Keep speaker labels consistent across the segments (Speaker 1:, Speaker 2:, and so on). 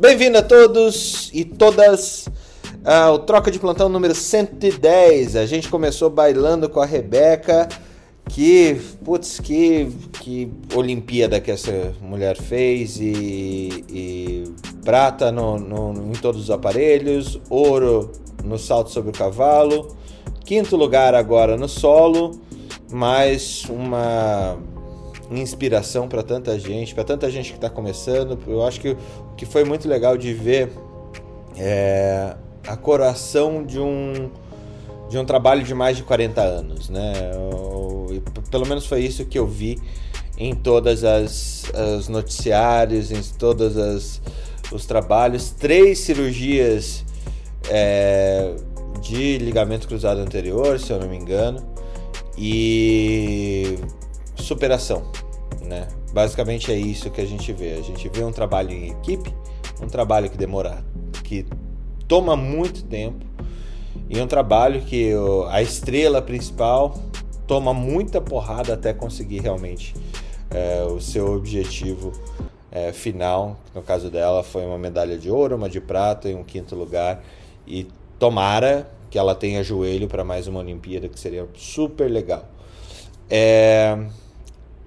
Speaker 1: Bem-vindo a todos e todas ao Troca de Plantão número 110. A gente começou bailando com a Rebeca. Que, putz, que, que Olimpíada que essa mulher fez e, e prata no, no, em todos os aparelhos, ouro no salto sobre o cavalo, quinto lugar agora no solo, mais uma inspiração para tanta gente, para tanta gente que está começando. Eu acho que o que foi muito legal de ver é a coroação de um de um trabalho de mais de 40 anos, né? Eu, pelo menos foi isso que eu vi em todas as, as noticiários, em todos as, os trabalhos, três cirurgias é, de ligamento cruzado anterior, se eu não me engano, e superação, né? Basicamente é isso que a gente vê. A gente vê um trabalho em equipe, um trabalho que demora, que toma muito tempo e um trabalho que a estrela principal toma muita porrada até conseguir realmente é, o seu objetivo é, final. No caso dela foi uma medalha de ouro, uma de prata e um quinto lugar. E tomara que ela tenha joelho para mais uma Olimpíada, que seria super legal. É,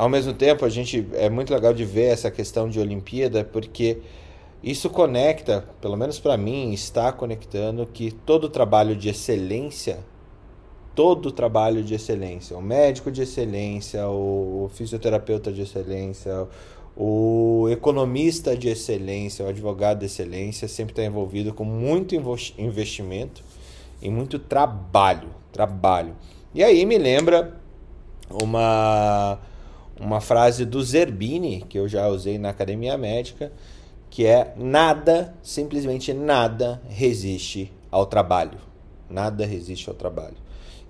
Speaker 1: ao mesmo tempo, a gente é muito legal de ver essa questão de Olimpíada, porque isso conecta, pelo menos para mim, está conectando que todo trabalho de excelência, todo trabalho de excelência, o médico de excelência, o fisioterapeuta de excelência, o economista de excelência, o advogado de excelência sempre está envolvido com muito investimento e muito trabalho, trabalho. E aí me lembra uma uma frase do Zerbini, que eu já usei na academia médica, que é nada, simplesmente nada resiste ao trabalho. Nada resiste ao trabalho.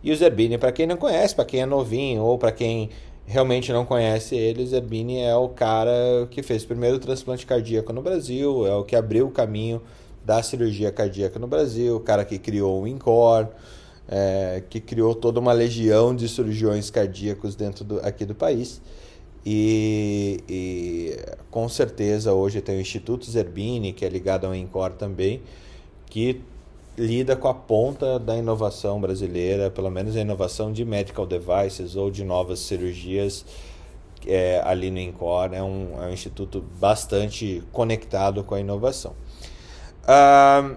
Speaker 1: E o Zerbini, para quem não conhece, para quem é novinho ou para quem realmente não conhece ele, o Zerbini é o cara que fez o primeiro transplante cardíaco no Brasil, é o que abriu o caminho da cirurgia cardíaca no Brasil, o cara que criou o INCOR, é, que criou toda uma legião de cirurgiões cardíacos dentro do, aqui do país. E, e, com certeza hoje tem o Instituto Zerbini, que é ligado ao INCOR também, que lida com a ponta da inovação brasileira, pelo menos a inovação de medical devices ou de novas cirurgias é, ali no INCOR. É um, é um instituto bastante conectado com a inovação. Uh,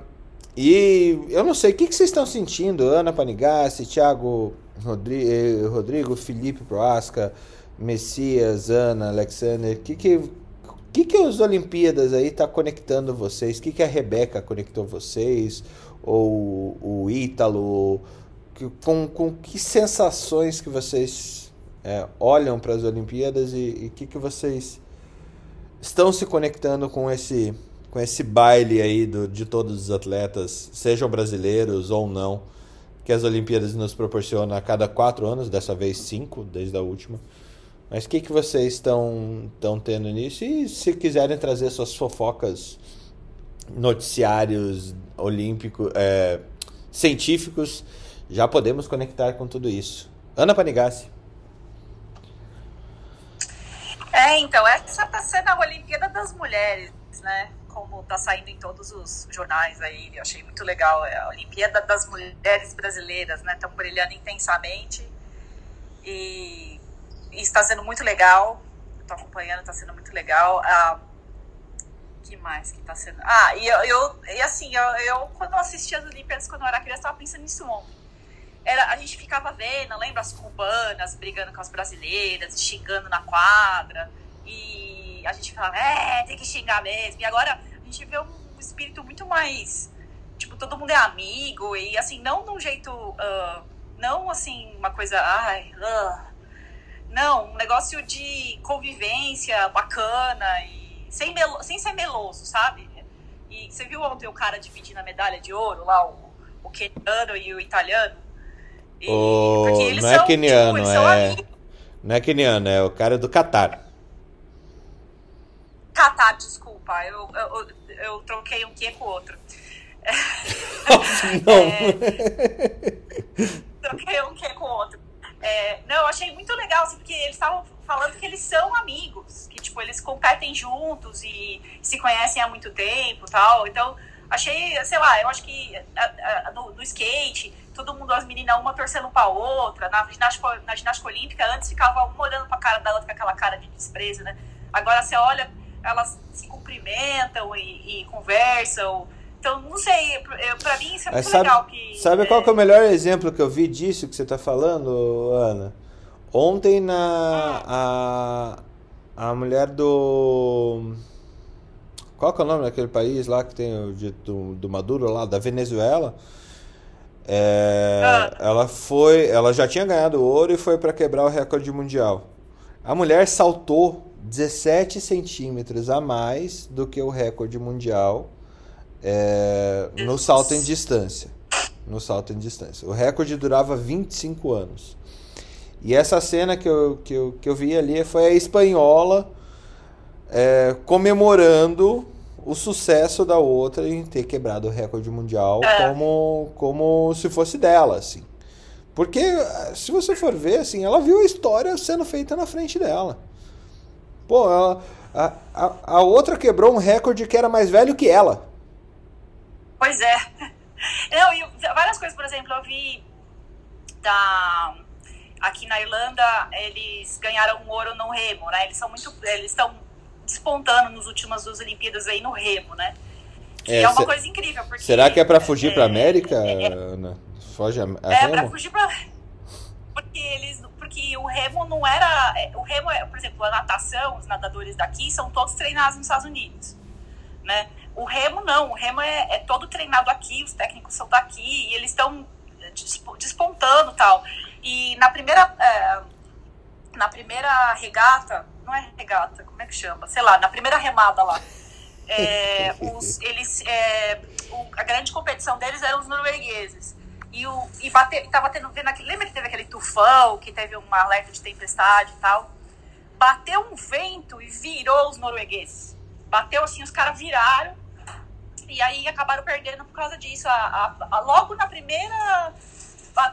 Speaker 1: e eu não sei, o que, que vocês estão sentindo, Ana Panigassi, Thiago Rodrigo, eh, Rodrigo Felipe Proasca, Messias, Ana, Alexander, que que que que as Olimpíadas aí tá conectando vocês? O que que a Rebeca conectou vocês? Ou o Ítalo? Com, com que sensações que vocês é, olham para as Olimpíadas e o que que vocês estão se conectando com esse com esse baile aí do, de todos os atletas, sejam brasileiros ou não, que as Olimpíadas nos proporcionam a cada quatro anos, dessa vez cinco, desde a última. Mas o que, que vocês estão tendo nisso? E se quiserem trazer suas fofocas, noticiários olímpicos, é, científicos, já podemos conectar com tudo isso. Ana Panigassi.
Speaker 2: É, então, essa está sendo a Olimpíada das Mulheres, né? Como está saindo em todos os jornais aí, eu achei muito legal. É a Olimpíada das Mulheres Brasileiras, né? Estão brilhando intensamente. E e está sendo muito legal. Estou acompanhando, está sendo muito legal. Ah, que mais que está sendo? Ah, e eu, eu e assim, eu, eu, quando assistia as Olimpíadas quando eu era criança, estava pensando nisso ontem. Era, a gente ficava vendo, lembra as cubanas brigando com as brasileiras, xingando na quadra, e a gente falava, é, tem que xingar mesmo. E agora a gente vê um espírito muito mais, tipo, todo mundo é amigo, e assim, não de um jeito, uh, não assim, uma coisa, ai, uh, não, um negócio de convivência bacana e sem, melo, sem ser meloso, sabe? E você viu ontem o cara dividindo a medalha de ouro lá, o, o keniano e o italiano?
Speaker 1: E, o... Porque eles não é são, keniano, tipo, é... Não é keniano, é o cara do Catar.
Speaker 2: Catar, desculpa, eu, eu, eu troquei um que com o outro.
Speaker 1: não. É,
Speaker 2: troquei um que com o outro. É, não, eu achei muito legal, assim, porque eles estavam falando que eles são amigos, que, tipo, eles competem juntos e se conhecem há muito tempo tal. Então, achei, sei lá, eu acho que a, a, no, no, skate, todo mundo, as meninas, uma torcendo pra outra. Na ginástica, na ginástica olímpica, antes ficava uma olhando pra cara da outra com aquela cara de desprezo, né? Agora você olha, elas se cumprimentam e, e conversam. Então, não sei, pra mim isso é muito
Speaker 1: sabe,
Speaker 2: legal. Que,
Speaker 1: sabe é... qual que é o melhor exemplo que eu vi disso que você tá falando, Ana? Ontem na. A, a mulher do. Qual que é o nome daquele país lá que tem o do, do Maduro lá, da Venezuela? É, ah. Ela foi. Ela já tinha ganhado ouro e foi para quebrar o recorde mundial. A mulher saltou 17 centímetros a mais do que o recorde mundial é, no salto em distância. No salto em distância. O recorde durava 25 anos. E essa cena que eu, que eu, que eu vi ali foi a espanhola é, comemorando o sucesso da outra em ter quebrado o recorde mundial é. como, como se fosse dela, assim. Porque, se você for ver, assim, ela viu a história sendo feita na frente dela. Pô, a, a, a outra quebrou um recorde que era mais velho que ela.
Speaker 2: Pois é. Não, e várias coisas, por exemplo, eu vi da aqui na Irlanda, eles ganharam um ouro no remo, né? Eles são muito. Eles estão despontando nas últimas duas Olimpíadas aí no remo, né? é, é uma coisa incrível. Porque,
Speaker 1: será que é para fugir é, para América, é, é, Ana? Foge a, a
Speaker 2: é, remo? É, para fugir para. Porque eles. Porque o remo não era. O remo, é, por exemplo, a natação, os nadadores daqui são todos treinados nos Estados Unidos. Né? O remo não, o remo é, é todo treinado aqui, os técnicos são daqui, e eles estão despontando tal. E na primeira, é, na primeira regata, não é regata, como é que chama? Sei lá, na primeira remada lá, é, os, eles, é, o, a grande competição deles eram os noruegueses. E, o, e bate, tava tendo, vendo aquele, lembra que teve aquele tufão, que teve uma alerta de tempestade e tal? Bateu um vento e virou os noruegueses. Bateu assim, os caras viraram e aí acabaram perdendo por causa disso. A, a, a, logo na primeira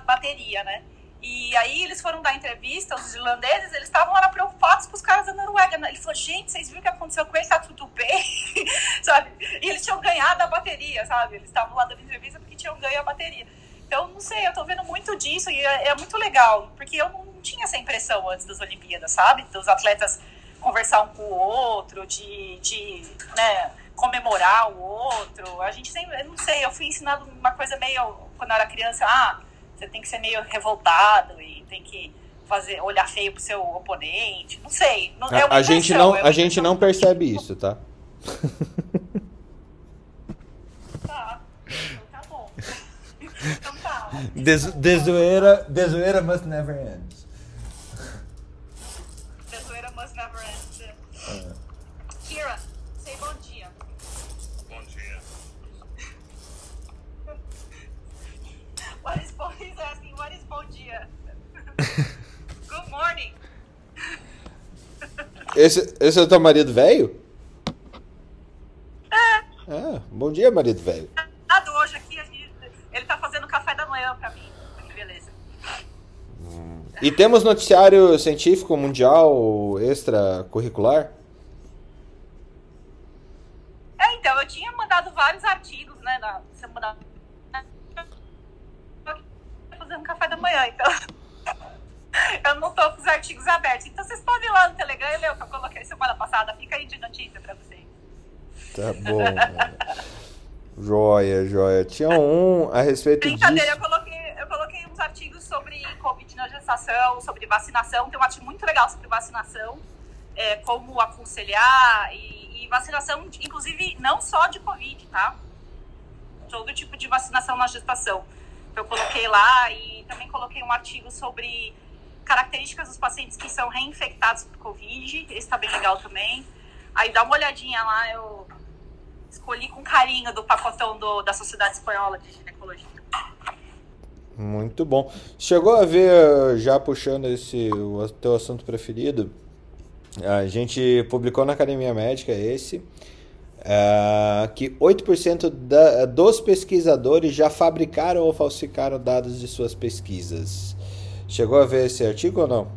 Speaker 2: bateria, né? E aí eles foram dar entrevista, os irlandeses, eles estavam lá preocupados com os caras da Noruega. Né? Ele falou, gente, vocês viram o que aconteceu com eles? Tá tudo bem? sabe? E eles tinham ganhado a bateria, sabe? Eles estavam lá dando entrevista porque tinham ganho a bateria. Então, não sei, eu tô vendo muito disso e é, é muito legal, porque eu não tinha essa impressão antes das Olimpíadas, sabe? Dos atletas conversar um com o outro, de, de né, comemorar o outro. A gente sempre, eu não sei, eu fui ensinado uma coisa meio, quando eu era criança, ah você tem que ser meio revoltado e tem que fazer olhar feio pro seu oponente. Não sei. Não, é
Speaker 1: a, a gente não, é a gente não percebe isso, tá?
Speaker 2: Tá. Então tá bom. Então tá.
Speaker 1: Des, desoeira, desoeira must never end.
Speaker 2: Desoeira must never end. É. Kira, say bom dia.
Speaker 3: Bom dia.
Speaker 2: What is He's asking, what is bom dia? Good morning.
Speaker 1: Esse, esse é o teu marido velho?
Speaker 2: É.
Speaker 1: Ah, bom dia, marido velho.
Speaker 2: Hoje aqui, ele tá fazendo café da manhã pra mim. Que beleza.
Speaker 1: Hum. E temos noticiário científico mundial extracurricular?
Speaker 2: É, então, eu tinha mandado vários artigos, né, na semana fazendo café da manhã, então. eu não tô com os artigos abertos. Então vocês podem ir lá no Telegram e ler o que eu coloquei semana passada. Fica aí de notícia pra vocês.
Speaker 1: Tá bom. joia, joia. Tinha um a respeito disso.
Speaker 2: eu coloquei, eu coloquei uns artigos sobre Sobre vacinação. Tem um artigo muito legal sobre vacinação, é, como aconselhar e, e vacinação, inclusive, não só de Covid, tá? Todo tipo de vacinação na gestação eu coloquei lá e também coloquei um artigo sobre características dos pacientes que são reinfectados por Covid. Esse está bem legal também. Aí dá uma olhadinha lá, eu escolhi com carinho do pacotão do, da Sociedade Espanhola de Ginecologia.
Speaker 1: Muito bom. Chegou a ver, já puxando esse o teu assunto preferido, a gente publicou na Academia Médica esse, Uh, que 8% da, dos pesquisadores já fabricaram ou falsificaram dados de suas pesquisas. Chegou a ver esse artigo ou não?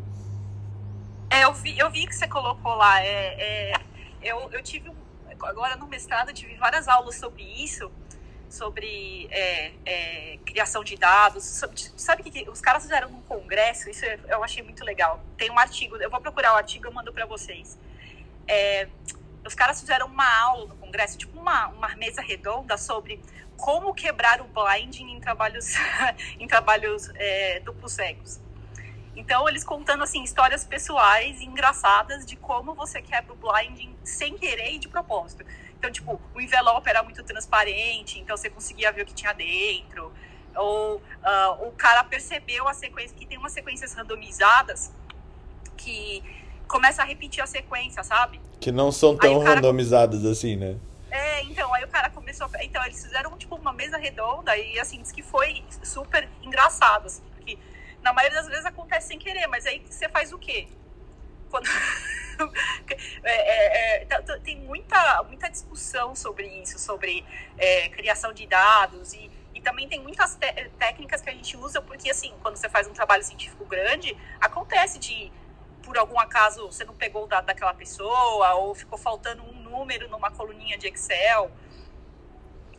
Speaker 2: É, eu vi, vi, eu vi que você colocou lá. É, é, eu, eu tive, agora no mestrado, eu tive várias aulas sobre isso, sobre é, é, criação de dados. Sobre, sabe o que os caras fizeram num congresso? Isso eu achei muito legal. Tem um artigo, eu vou procurar o artigo, eu mando para vocês. É, os caras fizeram uma aula no congresso, tipo uma, uma mesa redonda sobre como quebrar o blinding em trabalhos, em trabalhos é, duplos cegos. Então, eles contando, assim, histórias pessoais engraçadas de como você quebra o blinding sem querer e de propósito. Então, tipo, o envelope era muito transparente, então você conseguia ver o que tinha dentro. Ou uh, o cara percebeu a sequência, que tem umas sequências randomizadas que começa a repetir a sequência, sabe?
Speaker 1: Que não são tão cara... randomizadas assim, né?
Speaker 2: É, então, aí o cara começou. A... Então, eles fizeram tipo uma mesa redonda e assim, diz que foi super engraçado, assim, porque na maioria das vezes acontece sem querer, mas aí você faz o quê? Quando. é, é, é, tem muita, muita discussão sobre isso, sobre é, criação de dados e, e também tem muitas técnicas que a gente usa porque assim, quando você faz um trabalho científico grande, acontece de por algum acaso você não pegou o dado daquela pessoa ou ficou faltando um número numa coluninha de Excel.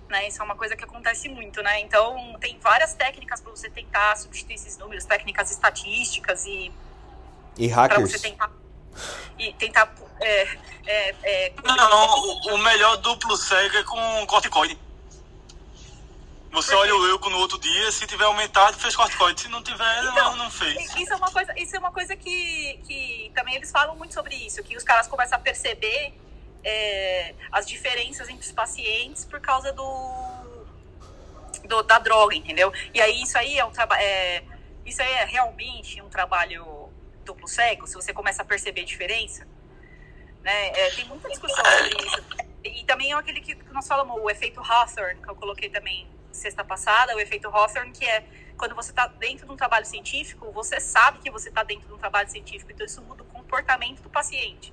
Speaker 2: Né? Isso é uma coisa que acontece muito, né? Então, tem várias técnicas para você tentar substituir esses números, técnicas estatísticas e...
Speaker 1: E hackers.
Speaker 2: Você tentar, e tentar... É, é, é,
Speaker 3: não, o, o melhor duplo cego é com corticoide. Você olha o Euco no outro dia, se tiver aumentado, fez corticoide. Se não tiver, então, não, não fez.
Speaker 2: Isso é uma coisa, isso é uma coisa que, que também eles falam muito sobre isso, que os caras começam a perceber é, as diferenças entre os pacientes por causa do, do, da droga, entendeu? E aí isso aí é um trabalho. É, isso aí é realmente um trabalho duplo cego, se você começa a perceber a diferença. Né? É, tem muita discussão sobre isso. E também é aquele que nós falamos, o efeito Hawthorne, que eu coloquei também sexta passada, o efeito Hawthorne, que é quando você está dentro de um trabalho científico, você sabe que você está dentro de um trabalho científico, então isso muda o comportamento do paciente.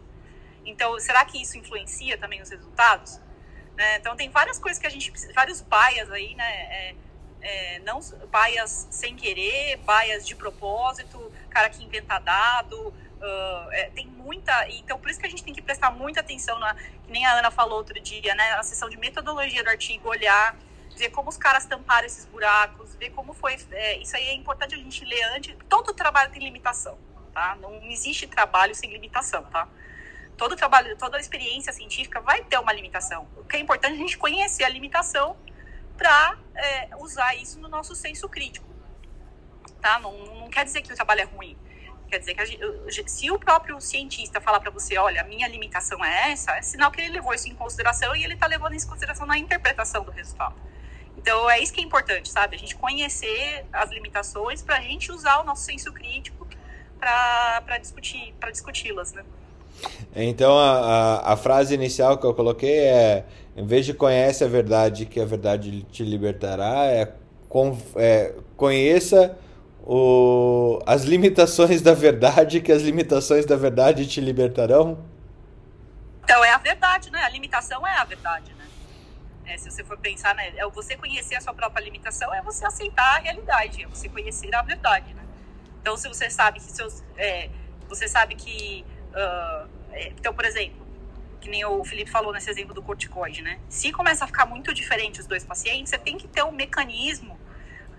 Speaker 2: Então, será que isso influencia também os resultados? Né? Então, tem várias coisas que a gente precisa, vários bias aí, né? É, é, não bias sem querer, bias de propósito, cara que inventa dado, uh, é, tem muita. Então, por isso que a gente tem que prestar muita atenção na, que nem a Ana falou outro dia, né? Na sessão de metodologia do artigo, olhar ver como os caras tamparam esses buracos, ver como foi. É, isso aí é importante a gente ler antes. Todo trabalho tem limitação, tá? Não existe trabalho sem limitação, tá? Todo trabalho, toda experiência científica vai ter uma limitação. O que é importante é a gente conhecer a limitação para é, usar isso no nosso senso crítico, tá? Não, não quer dizer que o trabalho é ruim. Quer dizer que gente, se o próprio cientista falar para você, olha, a minha limitação é essa, é sinal que ele levou isso em consideração e ele está levando isso em consideração na interpretação do resultado. Então é isso que é importante, sabe? A gente conhecer as limitações para a gente usar o nosso senso crítico para discutir, para discuti-las, né?
Speaker 1: Então a, a, a, frase inicial que eu coloquei é em vez de conhece a verdade que a verdade te libertará é, com, é conheça o, as limitações da verdade que as limitações da verdade te libertarão.
Speaker 2: Então é a verdade, né? A limitação é a verdade, né? É, se você for pensar, né, é você conhecer a sua própria limitação, é você aceitar a realidade, é você conhecer a verdade, né? Então, se você sabe que seus, é, você sabe que, uh, é, então, por exemplo, que nem o Felipe falou nesse exemplo do corticoide, né? Se começa a ficar muito diferente os dois pacientes, você tem que ter um mecanismo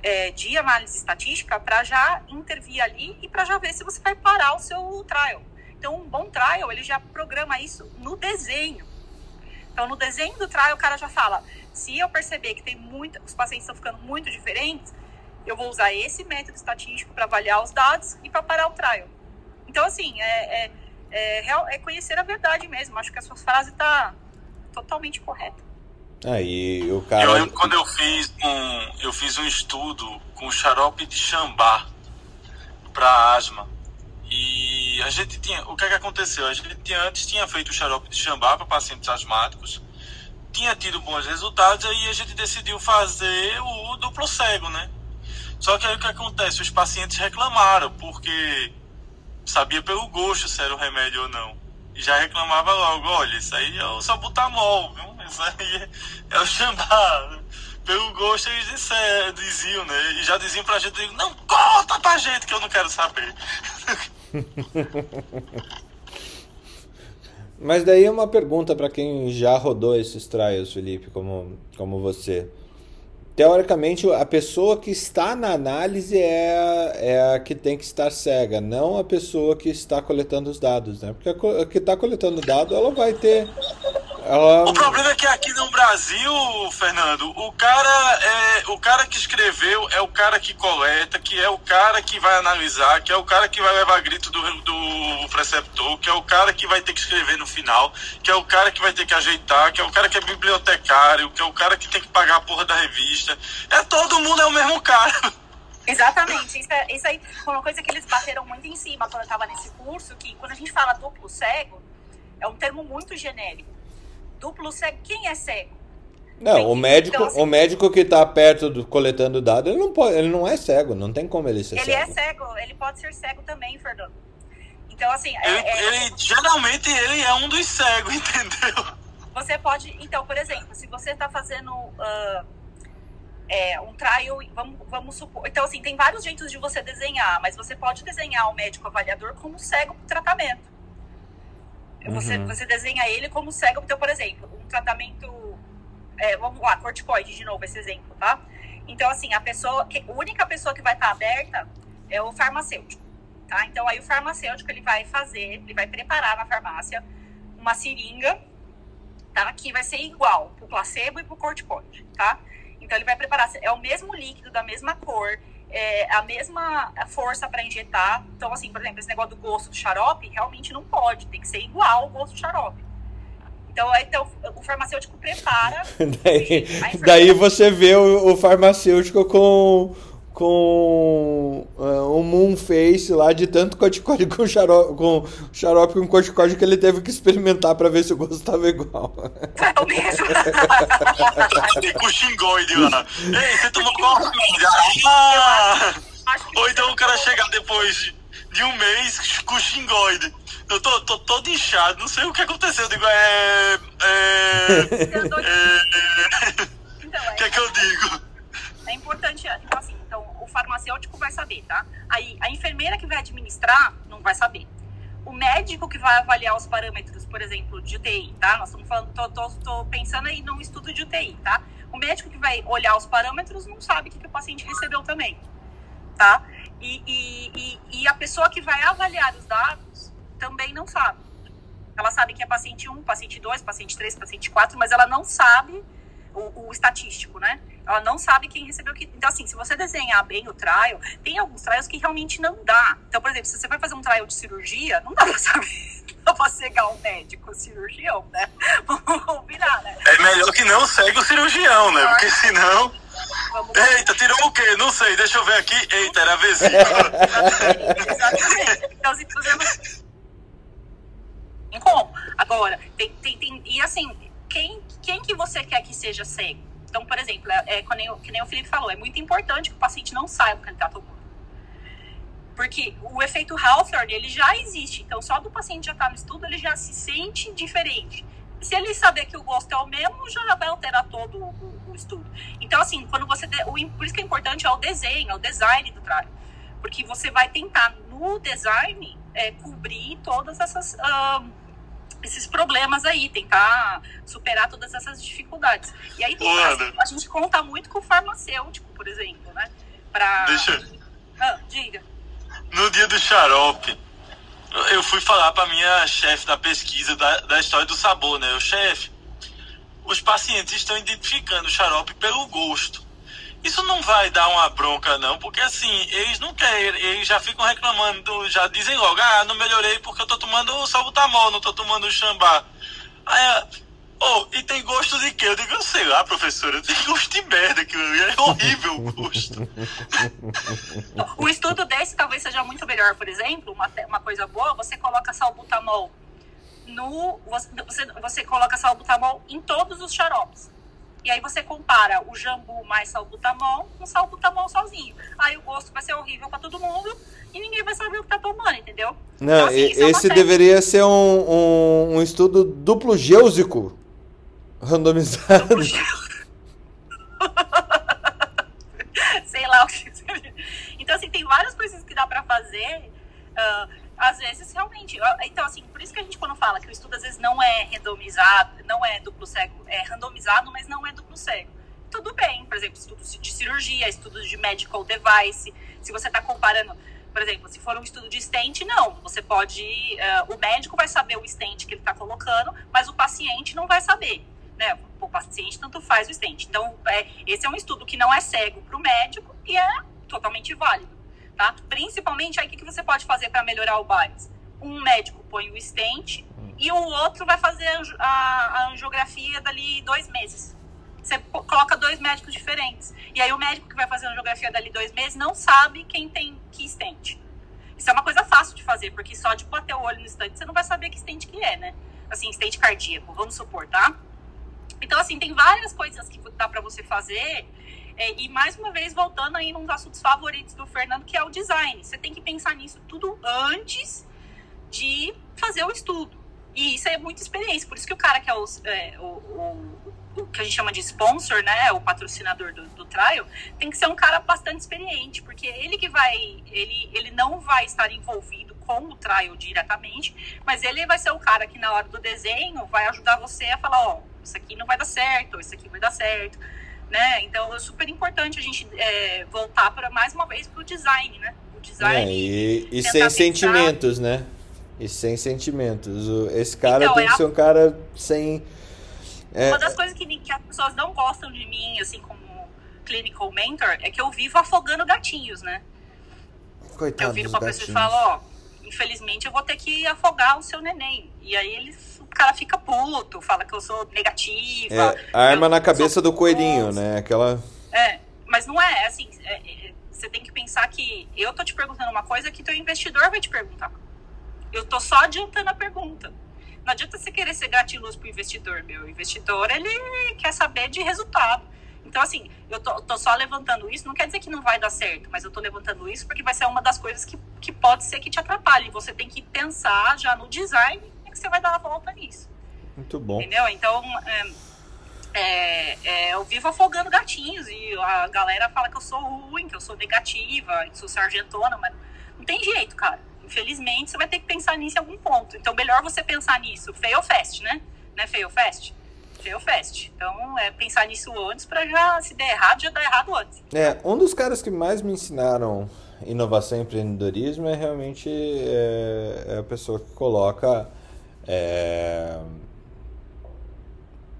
Speaker 2: é, de análise estatística para já intervir ali e para já ver se você vai parar o seu trial. Então, um bom trial, ele já programa isso no desenho. Então, no desenho do trial, o cara já fala: se eu perceber que tem muito, os pacientes estão ficando muito diferentes, eu vou usar esse método estatístico para avaliar os dados e para parar o trial. Então, assim, é, é, é, é, conhecer a verdade mesmo. Acho que a sua frase está totalmente correta.
Speaker 1: Aí o cara.
Speaker 3: Eu lembro quando eu fiz um, eu fiz um estudo com xarope de chambá para asma. E a gente tinha. O que é que aconteceu? A gente tinha, antes tinha feito o xarope de chambá para pacientes asmáticos, tinha tido bons resultados, aí a gente decidiu fazer o duplo cego, né? Só que aí o que acontece? Os pacientes reclamaram, porque sabia pelo gosto se era o remédio ou não. E já reclamava logo, olha, isso aí é o sabutamol, viu? Isso aí é o chambá. Pelo gosto eles diziam, né? E já diziam pra gente, não, conta pra gente que eu não quero saber.
Speaker 1: Mas daí é uma pergunta para quem já rodou esses trials, Felipe, como, como você. Teoricamente, a pessoa que está na análise é, é a que tem que estar cega, não a pessoa que está coletando os dados, né? Porque a que está coletando dado, ela vai ter
Speaker 3: ela... O problema é que aqui no Brasil, Fernando, o cara é o cara que escreveu é o cara que coleta, que é o cara que vai analisar, que é o cara que vai levar grito do, do preceptor, que é o cara que vai ter que escrever no final, que é o cara que vai ter que ajeitar, que é o cara que é bibliotecário, que é o cara que tem que pagar a porra da revista. É todo mundo é o mesmo cara.
Speaker 2: Exatamente. Isso, é, isso aí foi uma coisa que eles bateram muito em cima quando eu estava nesse curso, que quando a gente fala duplo cego, é um termo muito genérico duplo cego, quem é cego?
Speaker 1: Não, o médico, então, assim, o médico que está perto do coletando dados, ele não pode, ele não é cego, não tem como ele ser
Speaker 2: ele
Speaker 1: cego.
Speaker 2: Ele é cego, ele pode ser cego também, Fernando. Então assim,
Speaker 3: é, ele, é, ele, geralmente ele é um dos cegos, entendeu?
Speaker 2: Você pode, então, por exemplo, se você está fazendo uh, é, um trial, vamos, vamos supor, então assim, tem vários jeitos de você desenhar, mas você pode desenhar o médico avaliador como cego para tratamento. Você, uhum. você desenha ele como cego. Então, por exemplo, um tratamento. É, vamos lá, corticoide de novo, esse exemplo, tá? Então, assim, a pessoa. A única pessoa que vai estar aberta é o farmacêutico, tá? Então, aí o farmacêutico ele vai fazer, ele vai preparar na farmácia uma seringa, tá? Que vai ser igual pro placebo e pro corticoide, tá? Então, ele vai preparar. É o mesmo líquido, da mesma cor é, a mesma força para injetar. Então, assim, por exemplo, esse negócio do gosto do xarope, realmente não pode, tem que ser igual ao gosto do xarope. Então, então o farmacêutico prepara.
Speaker 1: daí, daí você vê o, o farmacêutico com com uh, um moon face lá de tanto corticóide com xarope, com xarope com corticóide que ele teve que experimentar para ver se o gosto estava igual.
Speaker 2: É o mesmo.
Speaker 3: com xingoide lá. Ei, você tomou qual ah! Ou então o cara chegar depois de um mês com xingoide. Eu tô, tô todo inchado, não sei o que aconteceu. Eu digo, é. É. é, então, é o que é que eu digo?
Speaker 2: É importante, tipo assim, farmacêutico vai saber, tá? Aí a enfermeira que vai administrar não vai saber. O médico que vai avaliar os parâmetros, por exemplo, de UTI, tá? Nós estamos falando, tô, tô, tô pensando aí num estudo de UTI, tá? O médico que vai olhar os parâmetros não sabe o que, que o paciente recebeu também, tá? E, e, e, e a pessoa que vai avaliar os dados também não sabe. Ela sabe que é paciente 1, paciente 2, paciente 3, paciente 4, mas ela não sabe o, o, estatístico, né? Ela não sabe quem recebeu o que. Então, assim, se você desenhar bem o trial, tem alguns trials que realmente não dá. Então, por exemplo, se você vai fazer um trial de cirurgia, não dá pra saber. Não pra cegar um médico, o cirurgião, né? Vamos combinar, né?
Speaker 3: É melhor que não segue o cirurgião, né? Porque senão. Eita, tirou o quê? Não sei, deixa eu ver aqui. Eita, era a vesícula.
Speaker 2: Exatamente. Então, se. Tem como? Agora, tem, tem, tem. E assim, quem, quem que você quer que seja cego? Então, por exemplo, é, é, que, nem, o Felipe falou, é muito importante que o paciente não saiba que ele está tomando. Porque o efeito Hawthorne, ele já existe. Então, só do paciente já estar tá no estudo, ele já se sente diferente. Se ele saber que o gosto é o mesmo, já vai alterar todo o, o, estudo. Então, assim, quando você... De, o, por isso que é importante é o desenho, é o design do trabalho. Porque você vai tentar, no design, é, cobrir todas essas... esses problemas aí, tentar superar todas essas dificuldades. E aí tem, assim, a gente conta muito com o farmacêutico, por exemplo, né? Pra...
Speaker 3: Deixa.
Speaker 2: Ah, diga.
Speaker 3: No dia do xarope, eu fui falar para minha chefe da pesquisa da, da história do sabor, né? O chefe, os pacientes estão identificando o xarope pelo gosto. Isso não vai dar uma bronca, não, porque assim, eles não querem, eles já ficam reclamando, já dizem logo, ah, não melhorei porque eu tô tomando salbutamol, não tô tomando xambá. Aí, oh, e tem gosto de quê? Eu digo, sei lá, professora, tem gosto de merda ali, é horrível o gosto.
Speaker 2: o estudo desse talvez seja muito melhor, por exemplo, uma, uma coisa boa, você coloca salbutamol no. Você, você coloca salbutamol em todos os xaropes. E aí você compara o jambu mais salbutamol com salbutamol sozinho. Aí o gosto vai ser horrível para todo mundo e ninguém vai saber o que tá tomando, entendeu?
Speaker 1: Não, então, assim, é esse é deveria ser um, um, um, estudo duplo gêusico randomizado. Duplo
Speaker 2: Sei lá o que seria. Então, assim, tem várias coisas que dá para fazer. Uh, às vezes realmente. Então, assim, por isso que a gente quando fala que o estudo às vezes não é randomizado, não é duplo cego, é randomizado, mas não é duplo cego. Tudo bem, por exemplo, estudos de cirurgia, estudos de medical device. Se você está comparando, por exemplo, se for um estudo de stent, não. Você pode. Uh, o médico vai saber o stent que ele está colocando, mas o paciente não vai saber. Né? O paciente tanto faz o stent. Então, é, esse é um estudo que não é cego para o médico e é totalmente válido tá? Principalmente aí o que, você pode fazer para melhorar o BARES? Um médico põe o stent e o outro vai fazer a, angiografia dali dois meses. Você coloca dois médicos diferentes. E aí o médico que vai fazer a angiografia dali dois meses não sabe quem tem que stent. Isso é uma coisa fácil de fazer, porque só de bater o olho no stent você não vai saber que stent que é, né? Assim, stent cardíaco, vamos supor, tá? Então, assim, tem várias coisas que dá para você fazer é, e mais uma vez, voltando aí nos assuntos favoritos do Fernando, que é o design. Você tem que pensar nisso tudo antes de fazer o estudo. E isso é muita experiência. Por isso que o cara que é, os, é o, o, o, que a gente chama de sponsor, né? O patrocinador do, do trial, tem que ser um cara bastante experiente, porque ele que vai. Ele, ele não vai estar envolvido com o trial diretamente, mas ele vai ser o cara que na hora do desenho vai ajudar você a falar, ó, isso aqui não vai dar certo, isso aqui vai dar certo né? Então é super importante a gente é, voltar para mais uma vez para o design, né? O design.
Speaker 1: É, e, e sem pensar... sentimentos, né? E sem sentimentos. Esse cara então, tem é que a... ser um cara sem.
Speaker 2: É... Uma das coisas que, que as pessoas não gostam de mim, assim, como clinical mentor, é que eu vivo afogando gatinhos, né?
Speaker 1: Coitado
Speaker 2: eu viro pra pessoa e falo, ó, infelizmente eu vou ter que afogar o seu neném. E aí eles cara fica puto, fala que eu sou negativa.
Speaker 1: É, arma na cabeça do coelhinho, né? Aquela.
Speaker 2: É, mas não é, assim, é, é, você tem que pensar que eu tô te perguntando uma coisa que teu investidor vai te perguntar. Eu tô só adiantando a pergunta. Não adianta você querer ser gratiluz pro investidor, meu. O investidor, ele quer saber de resultado. Então, assim, eu tô, tô, só levantando isso, não quer dizer que não vai dar certo, mas eu tô levantando isso porque vai ser uma das coisas que, que pode ser que te atrapalhe. Você tem que pensar já no design que você vai dar a volta nisso.
Speaker 1: Muito bom.
Speaker 2: Entendeu? Então, é, é, é, eu vivo afogando gatinhos e a galera fala que eu sou ruim, que eu sou negativa, que sou sargentona, mas não tem jeito, cara. Infelizmente, você vai ter que pensar nisso em algum ponto. Então, melhor você pensar nisso. Fail fast, né? Né, fail fast? Fail fast. Então, é pensar nisso antes para já, se der errado, já dar errado antes.
Speaker 1: É, um dos caras que mais me ensinaram inovação e empreendedorismo é realmente é, é a pessoa que coloca é,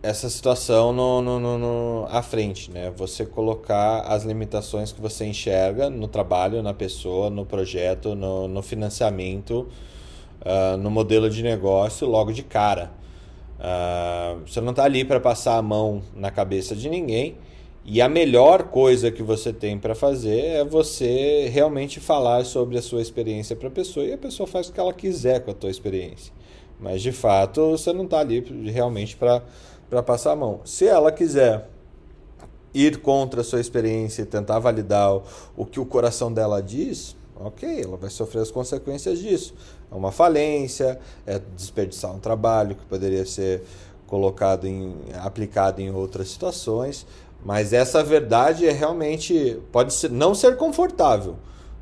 Speaker 1: essa situação no, no, no, no, à frente, né? Você colocar as limitações que você enxerga no trabalho, na pessoa, no projeto, no, no financiamento, uh, no modelo de negócio logo de cara. Uh, você não está ali para passar a mão na cabeça de ninguém. E a melhor coisa que você tem para fazer é você realmente falar sobre a sua experiência para a pessoa e a pessoa faz o que ela quiser com a tua experiência. Mas de fato você não está ali realmente para passar a mão. Se ela quiser ir contra a sua experiência e tentar validar o, o que o coração dela diz, ok, ela vai sofrer as consequências disso. É uma falência, é desperdiçar um trabalho que poderia ser colocado em aplicado em outras situações, mas essa verdade é realmente pode ser, não ser confortável,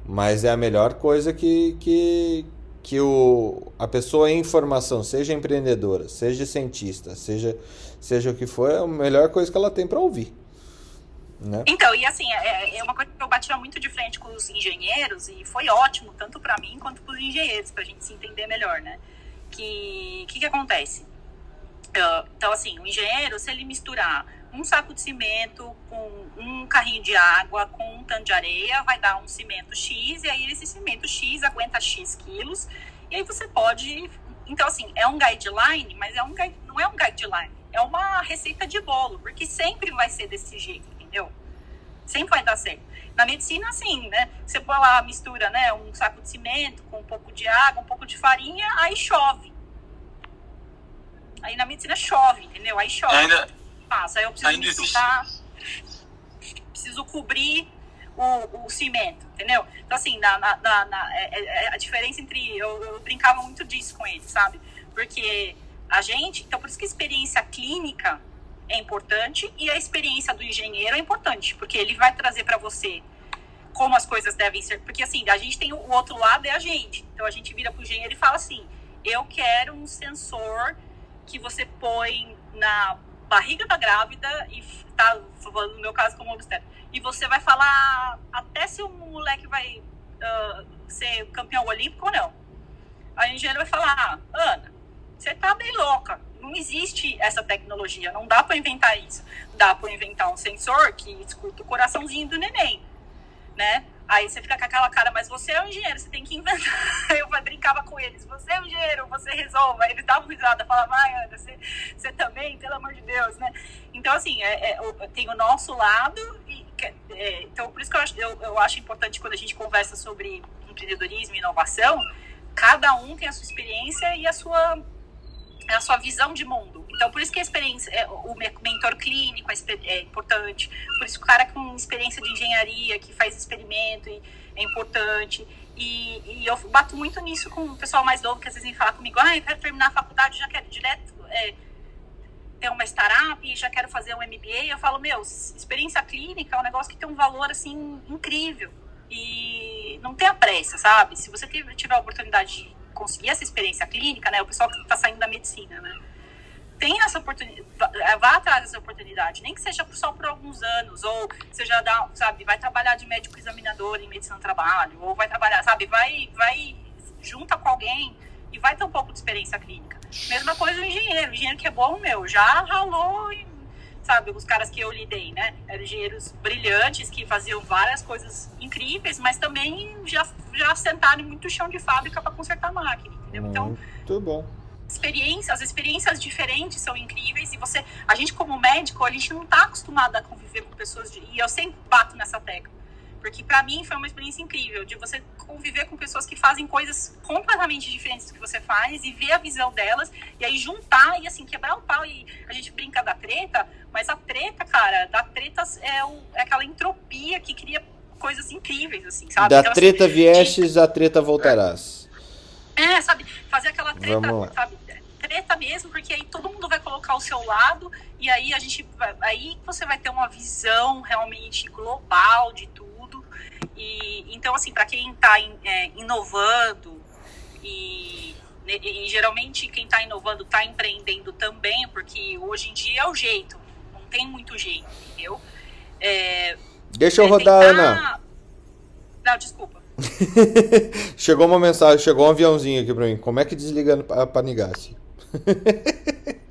Speaker 1: mas é a melhor coisa que, que, que o, a pessoa em formação, seja empreendedora, seja cientista, seja, seja o que for, é a melhor coisa que ela tem para ouvir. Né?
Speaker 2: Então, e assim, é, é, uma coisa que eu batia muito de frente com os engenheiros e foi ótimo, tanto para mim quanto para os engenheiros, para a gente se entender melhor, né? Que que, que acontece? Uh, então, assim, o engenheiro, se ele misturar um saco de cimento com um carrinho de água com um tanto de areia, vai dar um cimento X, e aí esse cimento X aguenta X quilos, e aí você pode. Então, assim, é um guideline, mas é um, não é um guideline, é uma receita de bolo, porque sempre vai ser desse jeito, entendeu? Sempre vai dar certo. Na medicina, assim, né? Você põe lá, mistura, né? Um saco de cimento com um pouco de água, um pouco de farinha, aí chove. Aí na medicina chove, entendeu? Aí chove.
Speaker 3: Ainda,
Speaker 2: passa. Aí eu preciso Ainda preciso cobrir o, o, cimento, entendeu? Então, assim, na, na, na, na é, é, é a diferença entre. Eu, eu, brincava muito disso com ele, sabe? Porque a gente. Então, por isso que a experiência clínica é importante e a experiência do engenheiro é importante, porque ele vai trazer para você como as coisas devem ser. Porque assim, a gente tem o outro lado, é a gente. Então a gente vira pro engenheiro e fala assim: eu quero um sensor que você põe na barriga da grávida e tá no meu caso como obstetra. E você vai falar até se o moleque vai uh, ser campeão olímpico ou não. A engenheira vai falar, Ana, você tá bem louca. Não existe essa tecnologia, não dá para inventar isso. Dá para inventar um sensor que escuta o coraçãozinho do neném, né? Aí você fica com aquela cara, mas você é um engenheiro, você tem que inventar. Eu brincava com eles, você é um engenheiro, você resolva. Eles davam risada, falavam, vai, Ana, você, você também, pelo amor de Deus, né? Então, assim, é, é, tem o nosso lado, e, é, então por isso que eu acho, eu, eu acho importante quando a gente conversa sobre empreendedorismo e inovação, cada um tem a sua experiência e a sua, a sua visão de mundo. Então, por isso que a experiência, é, o mentor clínico é importante, por isso o cara com experiência de engenharia, que faz experimento, é importante. E, e eu bato muito nisso com o pessoal mais novo, que às vezes vem falar comigo, ah, eu quero terminar a faculdade, já quero direto é, ter uma startup, já quero fazer um MBA. Eu falo, meu, experiência clínica é um negócio que tem um valor, assim, incrível. E não tenha pressa, sabe? Se você tiver a oportunidade de conseguir essa experiência clínica, né? O pessoal que está saindo da medicina, né? Tem essa oportunidade, vá atrás dessa oportunidade, nem que seja só por alguns anos, ou seja, dá, sabe, vai trabalhar de médico examinador em medicina do trabalho, ou vai trabalhar, sabe, vai, vai junta com alguém e vai ter um pouco de experiência clínica. Mesma coisa o engenheiro, o engenheiro que é bom, meu, já ralou e sabe, os caras que eu lidei, né? Eram engenheiros brilhantes que faziam várias coisas incríveis, mas também já, já sentaram em muito chão de fábrica para consertar a máquina, entendeu? Então,
Speaker 1: muito bom.
Speaker 2: Experiência, as experiências diferentes são incríveis e você, a gente como médico, a gente não está acostumado a conviver com pessoas de, e eu sempre bato nessa tecla porque para mim foi uma experiência incrível de você conviver com pessoas que fazem coisas completamente diferentes do que você faz e ver a visão delas e aí juntar e assim quebrar o pau e a gente brinca da treta, mas a treta, cara, da treta é, o, é aquela entropia que cria coisas incríveis assim, sabe?
Speaker 1: Da então, treta assim, viestes, de... a treta voltarás.
Speaker 2: É, sabe, fazer aquela treta, sabe? Treta mesmo, porque aí todo mundo vai colocar o seu lado e aí a gente aí você vai ter uma visão realmente global de tudo e, então, assim, para quem está é, inovando e, e, geralmente quem está inovando está empreendendo também, porque hoje em dia é o jeito, não tem muito jeito, entendeu? É,
Speaker 1: Deixa eu é rodar, tentar... Ana.
Speaker 2: Não, desculpa.
Speaker 1: chegou uma mensagem, chegou um aviãozinho aqui para mim. Como é que desliga a Panigassi?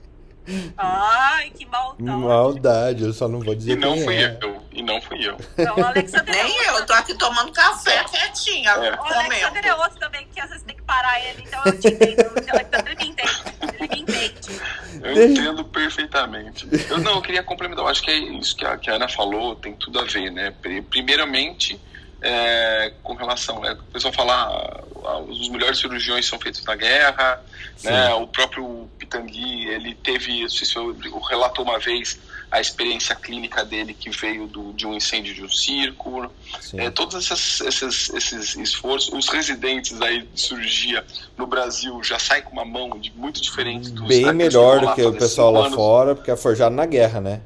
Speaker 2: Ai, que maldade.
Speaker 1: Maldade, eu só não vou dizer
Speaker 4: E não fui
Speaker 1: é.
Speaker 4: eu, e não fui eu.
Speaker 2: Não, o Alexander
Speaker 5: Nem é eu, tô aqui tomando café quietinha. É.
Speaker 2: O Alexander é outro também, que às vezes tem que parar ele, então eu te entendo. Ele me entende. Ele me entende.
Speaker 4: Eu entendo perfeitamente. Eu não, eu queria complementar, eu acho que é isso que a, que a Ana falou, tem tudo a ver, né? Primeiramente, é, com relação, né, o pessoal fala, ah, os melhores cirurgiões são feitos na guerra, né, o próprio Pitangui, ele teve, se eu, relatou uma vez a experiência clínica dele que veio do, de um incêndio de um circo, é, todos esses, esses, esses esforços, os residentes aí de cirurgia no Brasil já saem com uma mão de, muito diferente dos
Speaker 1: Bem melhor do que o pessoal lá fora, porque é forjado na guerra, né?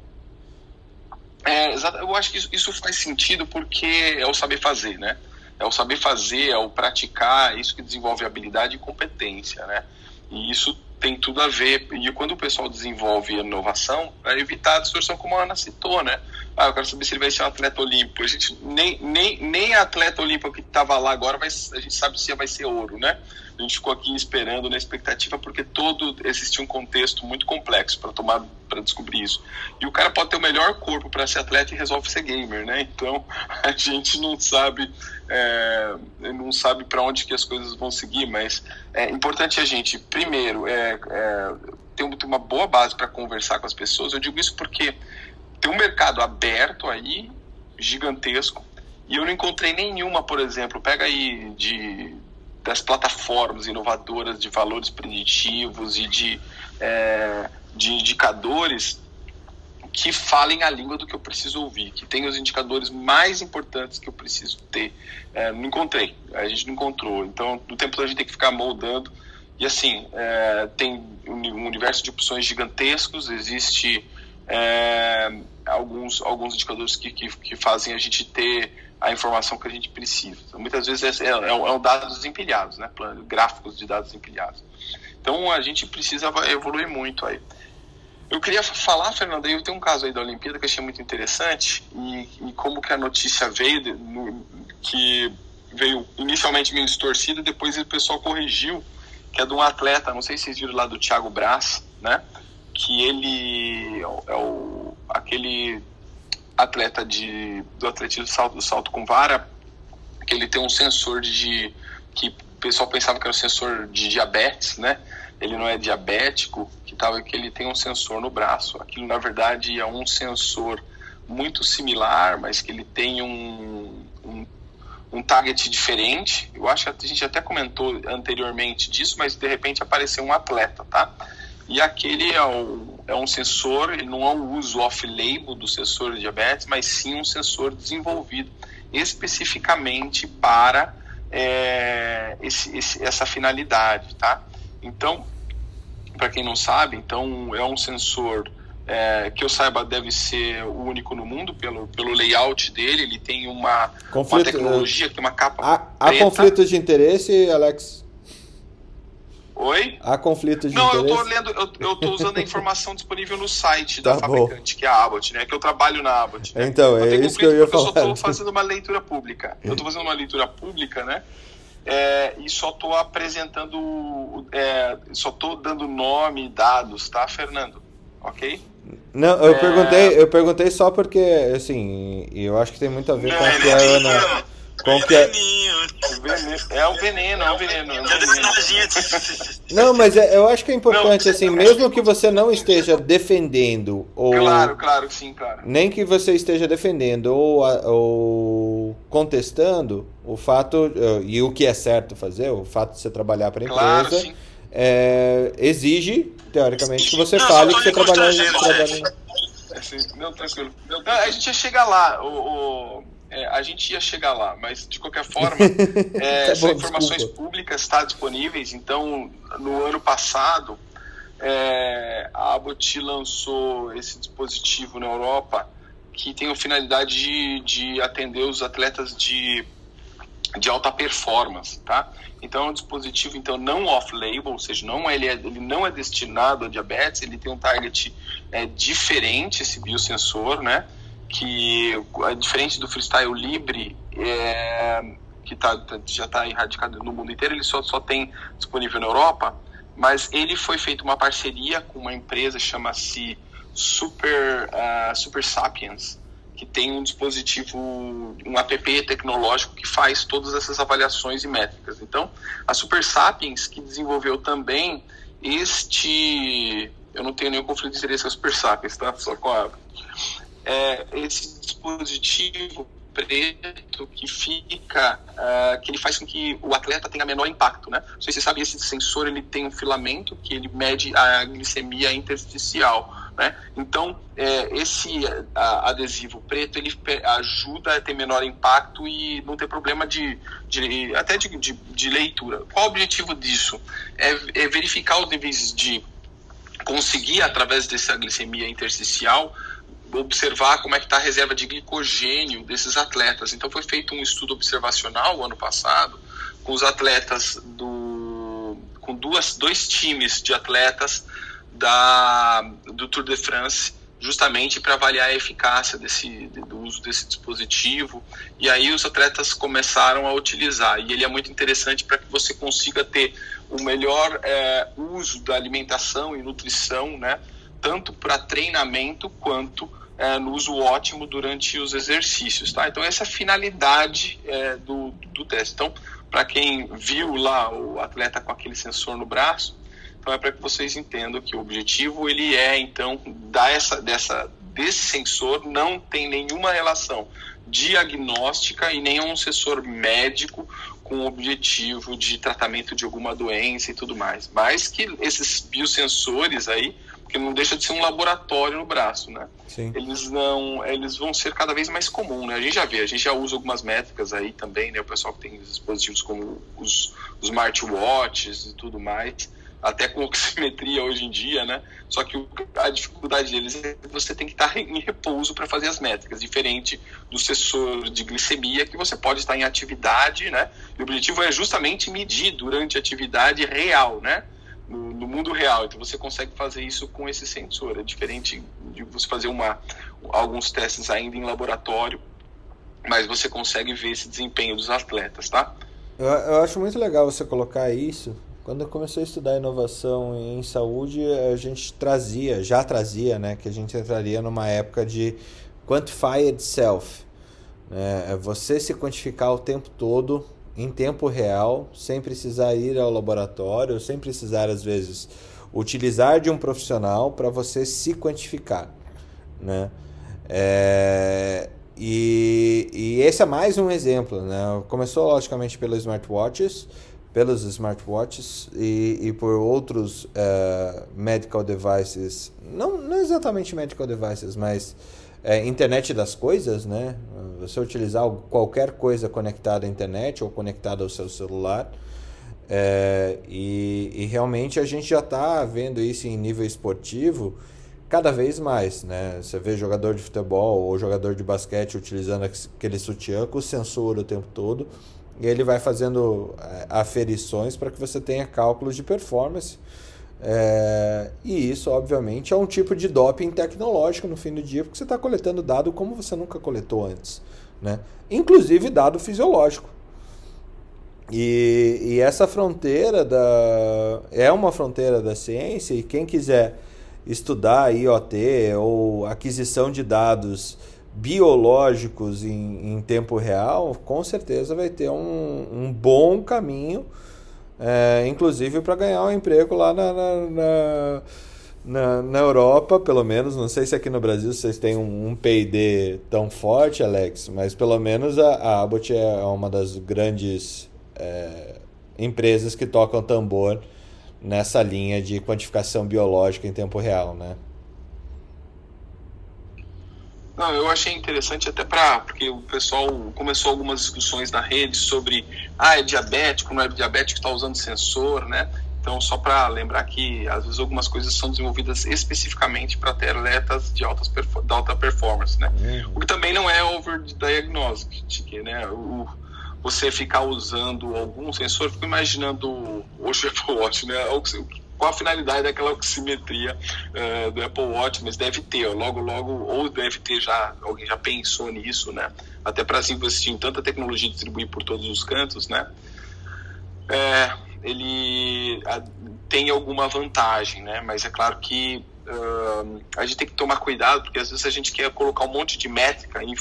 Speaker 4: É, eu acho que isso, faz sentido porque é o saber fazer, né? É o saber fazer, é o praticar, é isso que desenvolve habilidade e competência, né? E isso tem tudo a ver. E quando o pessoal desenvolve inovação, para evitar a distorção, como a Ana citou, né? Ah, eu quero saber se ele vai ser um atleta olímpico. A gente nem, nem, nem a atleta olímpico que estava lá agora vai, a gente sabe se vai ser ouro, né? A gente ficou aqui esperando na expectativa porque todo existia um contexto muito complexo para tomar para descobrir isso. E o cara pode ter o melhor corpo para ser atleta e resolve ser gamer, né? Então a gente não sabe é, não sabe para onde que as coisas vão seguir, mas é importante a gente primeiro é, é ter uma boa base para conversar com as pessoas. Eu digo isso porque tem um mercado aberto aí gigantesco e eu não encontrei nenhuma, por exemplo, pega aí de das plataformas inovadoras de valores preditivos e de, é, de indicadores que falem a língua do que eu preciso ouvir, que tenham os indicadores mais importantes que eu preciso ter. É, não encontrei, a gente não encontrou. Então, no tempo a gente tem que ficar moldando. E assim, é, tem um universo de opções gigantescos, existe é, alguns, alguns indicadores que, que, que, fazem a gente ter a informação que a gente precisa. Então, muitas vezes é, é, é, um dados empilhados, né? gráficos de dados empilhados. Então a gente precisa evoluir muito aí. Eu queria falar, Fernanda, eu tenho um caso aí da Olimpíada que eu achei muito interessante e, e como que a notícia veio, de, no, que veio inicialmente meio distorcida, depois o pessoal corrigiu, que é de um atleta, não sei se vocês viram lá do Thiago Braz, né? Que ele é o, aquele atleta de, do atletismo salto, salto com vara, que ele tem um sensor de que o pessoal pensava que era um sensor de diabetes, né? Ele não é diabético, que tava que ele tem um sensor no braço. Aquilo na verdade é um sensor muito similar, mas que ele tem um, um, um target diferente. Eu acho que a gente até comentou anteriormente disso, mas de repente apareceu um atleta, tá? E aquele é, o, é um sensor, ele não é o uso off-label do sensor de diabetes, mas sim um sensor desenvolvido especificamente para é, esse, esse, essa finalidade, tá? Então, para quem não sabe, então é um sensor é, que eu saiba deve ser o único no mundo pelo, pelo layout dele. Ele tem uma, conflito, uma tecnologia, tem uma capa.
Speaker 1: Há, há conflitos de interesse, Alex?
Speaker 4: Oi?
Speaker 1: Há conflito de
Speaker 4: Não,
Speaker 1: interesse?
Speaker 4: eu tô lendo, eu, eu tô usando a informação disponível no site tá da fabricante, bom. que é a Abbott, né? Que eu trabalho na Abbott. Né?
Speaker 1: Então, é isso que eu ia falar.
Speaker 4: Eu só tô fazendo uma leitura pública. Eu tô fazendo uma leitura pública, né? É, e só tô apresentando, é, só tô dando nome e dados, tá, Fernando? Ok?
Speaker 1: Não, eu é... perguntei, eu perguntei só porque, assim, eu acho que tem muito a ver com o que a Ana
Speaker 4: que é... É um veneno, é um veneno. É um veneno.
Speaker 1: Não, mas é, eu acho que é importante, não, assim, mesmo que você não esteja defendendo ou...
Speaker 4: Claro, claro, sim, claro.
Speaker 1: Nem que você esteja defendendo ou, ou contestando o fato, eh, e o que é certo fazer, o fato de você trabalhar para a empresa, claro, é, exige, teoricamente, que você não, fale que você trabalha... trabalha...
Speaker 4: Não, tranquilo. Não, a gente ia chegar lá, o... o é, a gente ia chegar lá, mas de qualquer forma, é, tá são informações desculpa. públicas, tá disponíveis. Então, no ano passado, é, a Abbott lançou esse dispositivo na Europa que tem a finalidade de, de atender os atletas de, de alta performance, tá? Então é um dispositivo então não off-label, ou seja, não ele, é, ele não é destinado a diabetes, ele tem um target é, diferente esse biosensor, né? Que diferente do freestyle livre, é, que tá, tá já está erradicado no mundo inteiro, ele só, só tem disponível na Europa, mas ele foi feito uma parceria com uma empresa chama-se Super, uh, Super Sapiens, que tem um dispositivo, um app tecnológico que faz todas essas avaliações e métricas. Então, a Super Sapiens, que desenvolveu também este. Eu não tenho nenhum conflito de interesse com a Super Sapiens, tá? Só com a é, esse dispositivo preto que fica, uh, que ele faz com que o atleta tenha menor impacto, né? Não sei se você sabe, esse sensor ele tem um filamento que ele mede a glicemia intersticial, né? Então, é, esse a, adesivo preto ele ajuda a ter menor impacto e não ter problema de, de até de, de, de, leitura. Qual o objetivo disso? É, é verificar os níveis de conseguir através dessa glicemia intersticial observar como é que está a reserva de glicogênio desses atletas. Então foi feito um estudo observacional ano passado com os atletas do com duas dois times de atletas da do Tour de France justamente para avaliar a eficácia desse do uso desse dispositivo e aí os atletas começaram a utilizar e ele é muito interessante para que você consiga ter o melhor é, uso da alimentação e nutrição né tanto para treinamento quanto é, no uso ótimo durante os exercícios, tá? Então essa é a finalidade é, do, do teste. Então, para quem viu lá o atleta com aquele sensor no braço, então é para que vocês entendam que o objetivo ele é então dar essa dessa desse sensor não tem nenhuma relação diagnóstica e nem um sensor médico com o objetivo de tratamento de alguma doença e tudo mais. Mas que esses biosensores aí porque não deixa de ser um laboratório no braço, né?
Speaker 1: Sim.
Speaker 4: Eles não, eles vão ser cada vez mais comum, né? A gente já vê, a gente já usa algumas métricas aí também, né? O pessoal que tem dispositivos como os, os smartwatches e tudo mais, até com oximetria hoje em dia, né? Só que a dificuldade deles é que você tem que estar em repouso para fazer as métricas, diferente do sensor de glicemia, que você pode estar em atividade, né? E o objetivo é justamente medir durante a atividade real, né? No, no mundo real. Então você consegue fazer isso com esse sensor. É diferente de você fazer uma, alguns testes ainda em laboratório, mas você consegue ver esse desempenho dos atletas, tá?
Speaker 1: Eu, eu acho muito legal você colocar isso. Quando eu comecei a estudar inovação em saúde, a gente trazia, já trazia, né, que a gente entraria numa época de quantify itself. Né? É você se quantificar o tempo todo, em tempo real, sem precisar ir ao laboratório, sem precisar, às vezes, utilizar de um profissional para você se quantificar. Né? É, e, e esse é mais um exemplo, né? Começou logicamente pelos smartwatches, pelos smartwatches e, e por outros uh, medical devices, não, não exatamente medical devices, mas é, internet das coisas, né? Você utilizar qualquer coisa conectada à internet ou conectada ao seu celular. É, e, e realmente a gente já está vendo isso em nível esportivo cada vez mais, né? Você vê jogador de futebol ou jogador de basquete utilizando aquele sutiã com sensor o tempo todo e ele vai fazendo é, aferições para que você tenha cálculos de performance. É, e isso, obviamente, é um tipo de doping tecnológico no fim do dia, porque você está coletando dado como você nunca coletou antes, né? Inclusive dado fisiológico. E, e essa fronteira da é uma fronteira da ciência e quem quiser estudar IoT ou aquisição de dados biológicos em, em tempo real, com certeza vai ter um, um bom caminho, é, inclusive para ganhar um emprego lá na, na, na, na, Europa, pelo menos. Não sei se aqui no Brasil vocês têm um, um PD tão forte, Alex, mas pelo menos a, a Abbott é uma das grandes é, empresas que tocam tambor nessa linha de quantificação biológica em tempo real, né?
Speaker 4: Não, eu achei interessante até para porque o pessoal começou algumas discussões na rede sobre ah, é diabético, não é diabético, está usando sensor, né? Então, só para lembrar que às vezes algumas coisas são desenvolvidas especificamente para atletas de, altas de alta performance, né? Uhum. O que também não é over diagnostic, né? O, você ficar usando algum sensor, fico imaginando hoje o Apple Watch, né? Qual a finalidade daquela oximetria uh, do Apple Watch, mas deve ter, logo, logo, ou deve ter já, alguém já pensou nisso, né? Até para se investir em tanta tecnologia distribuir por todos os cantos, né? É, ele a, tem alguma vantagem, né? Mas é claro que uh, a gente tem que tomar cuidado, porque às vezes a gente quer colocar um monte de métrica e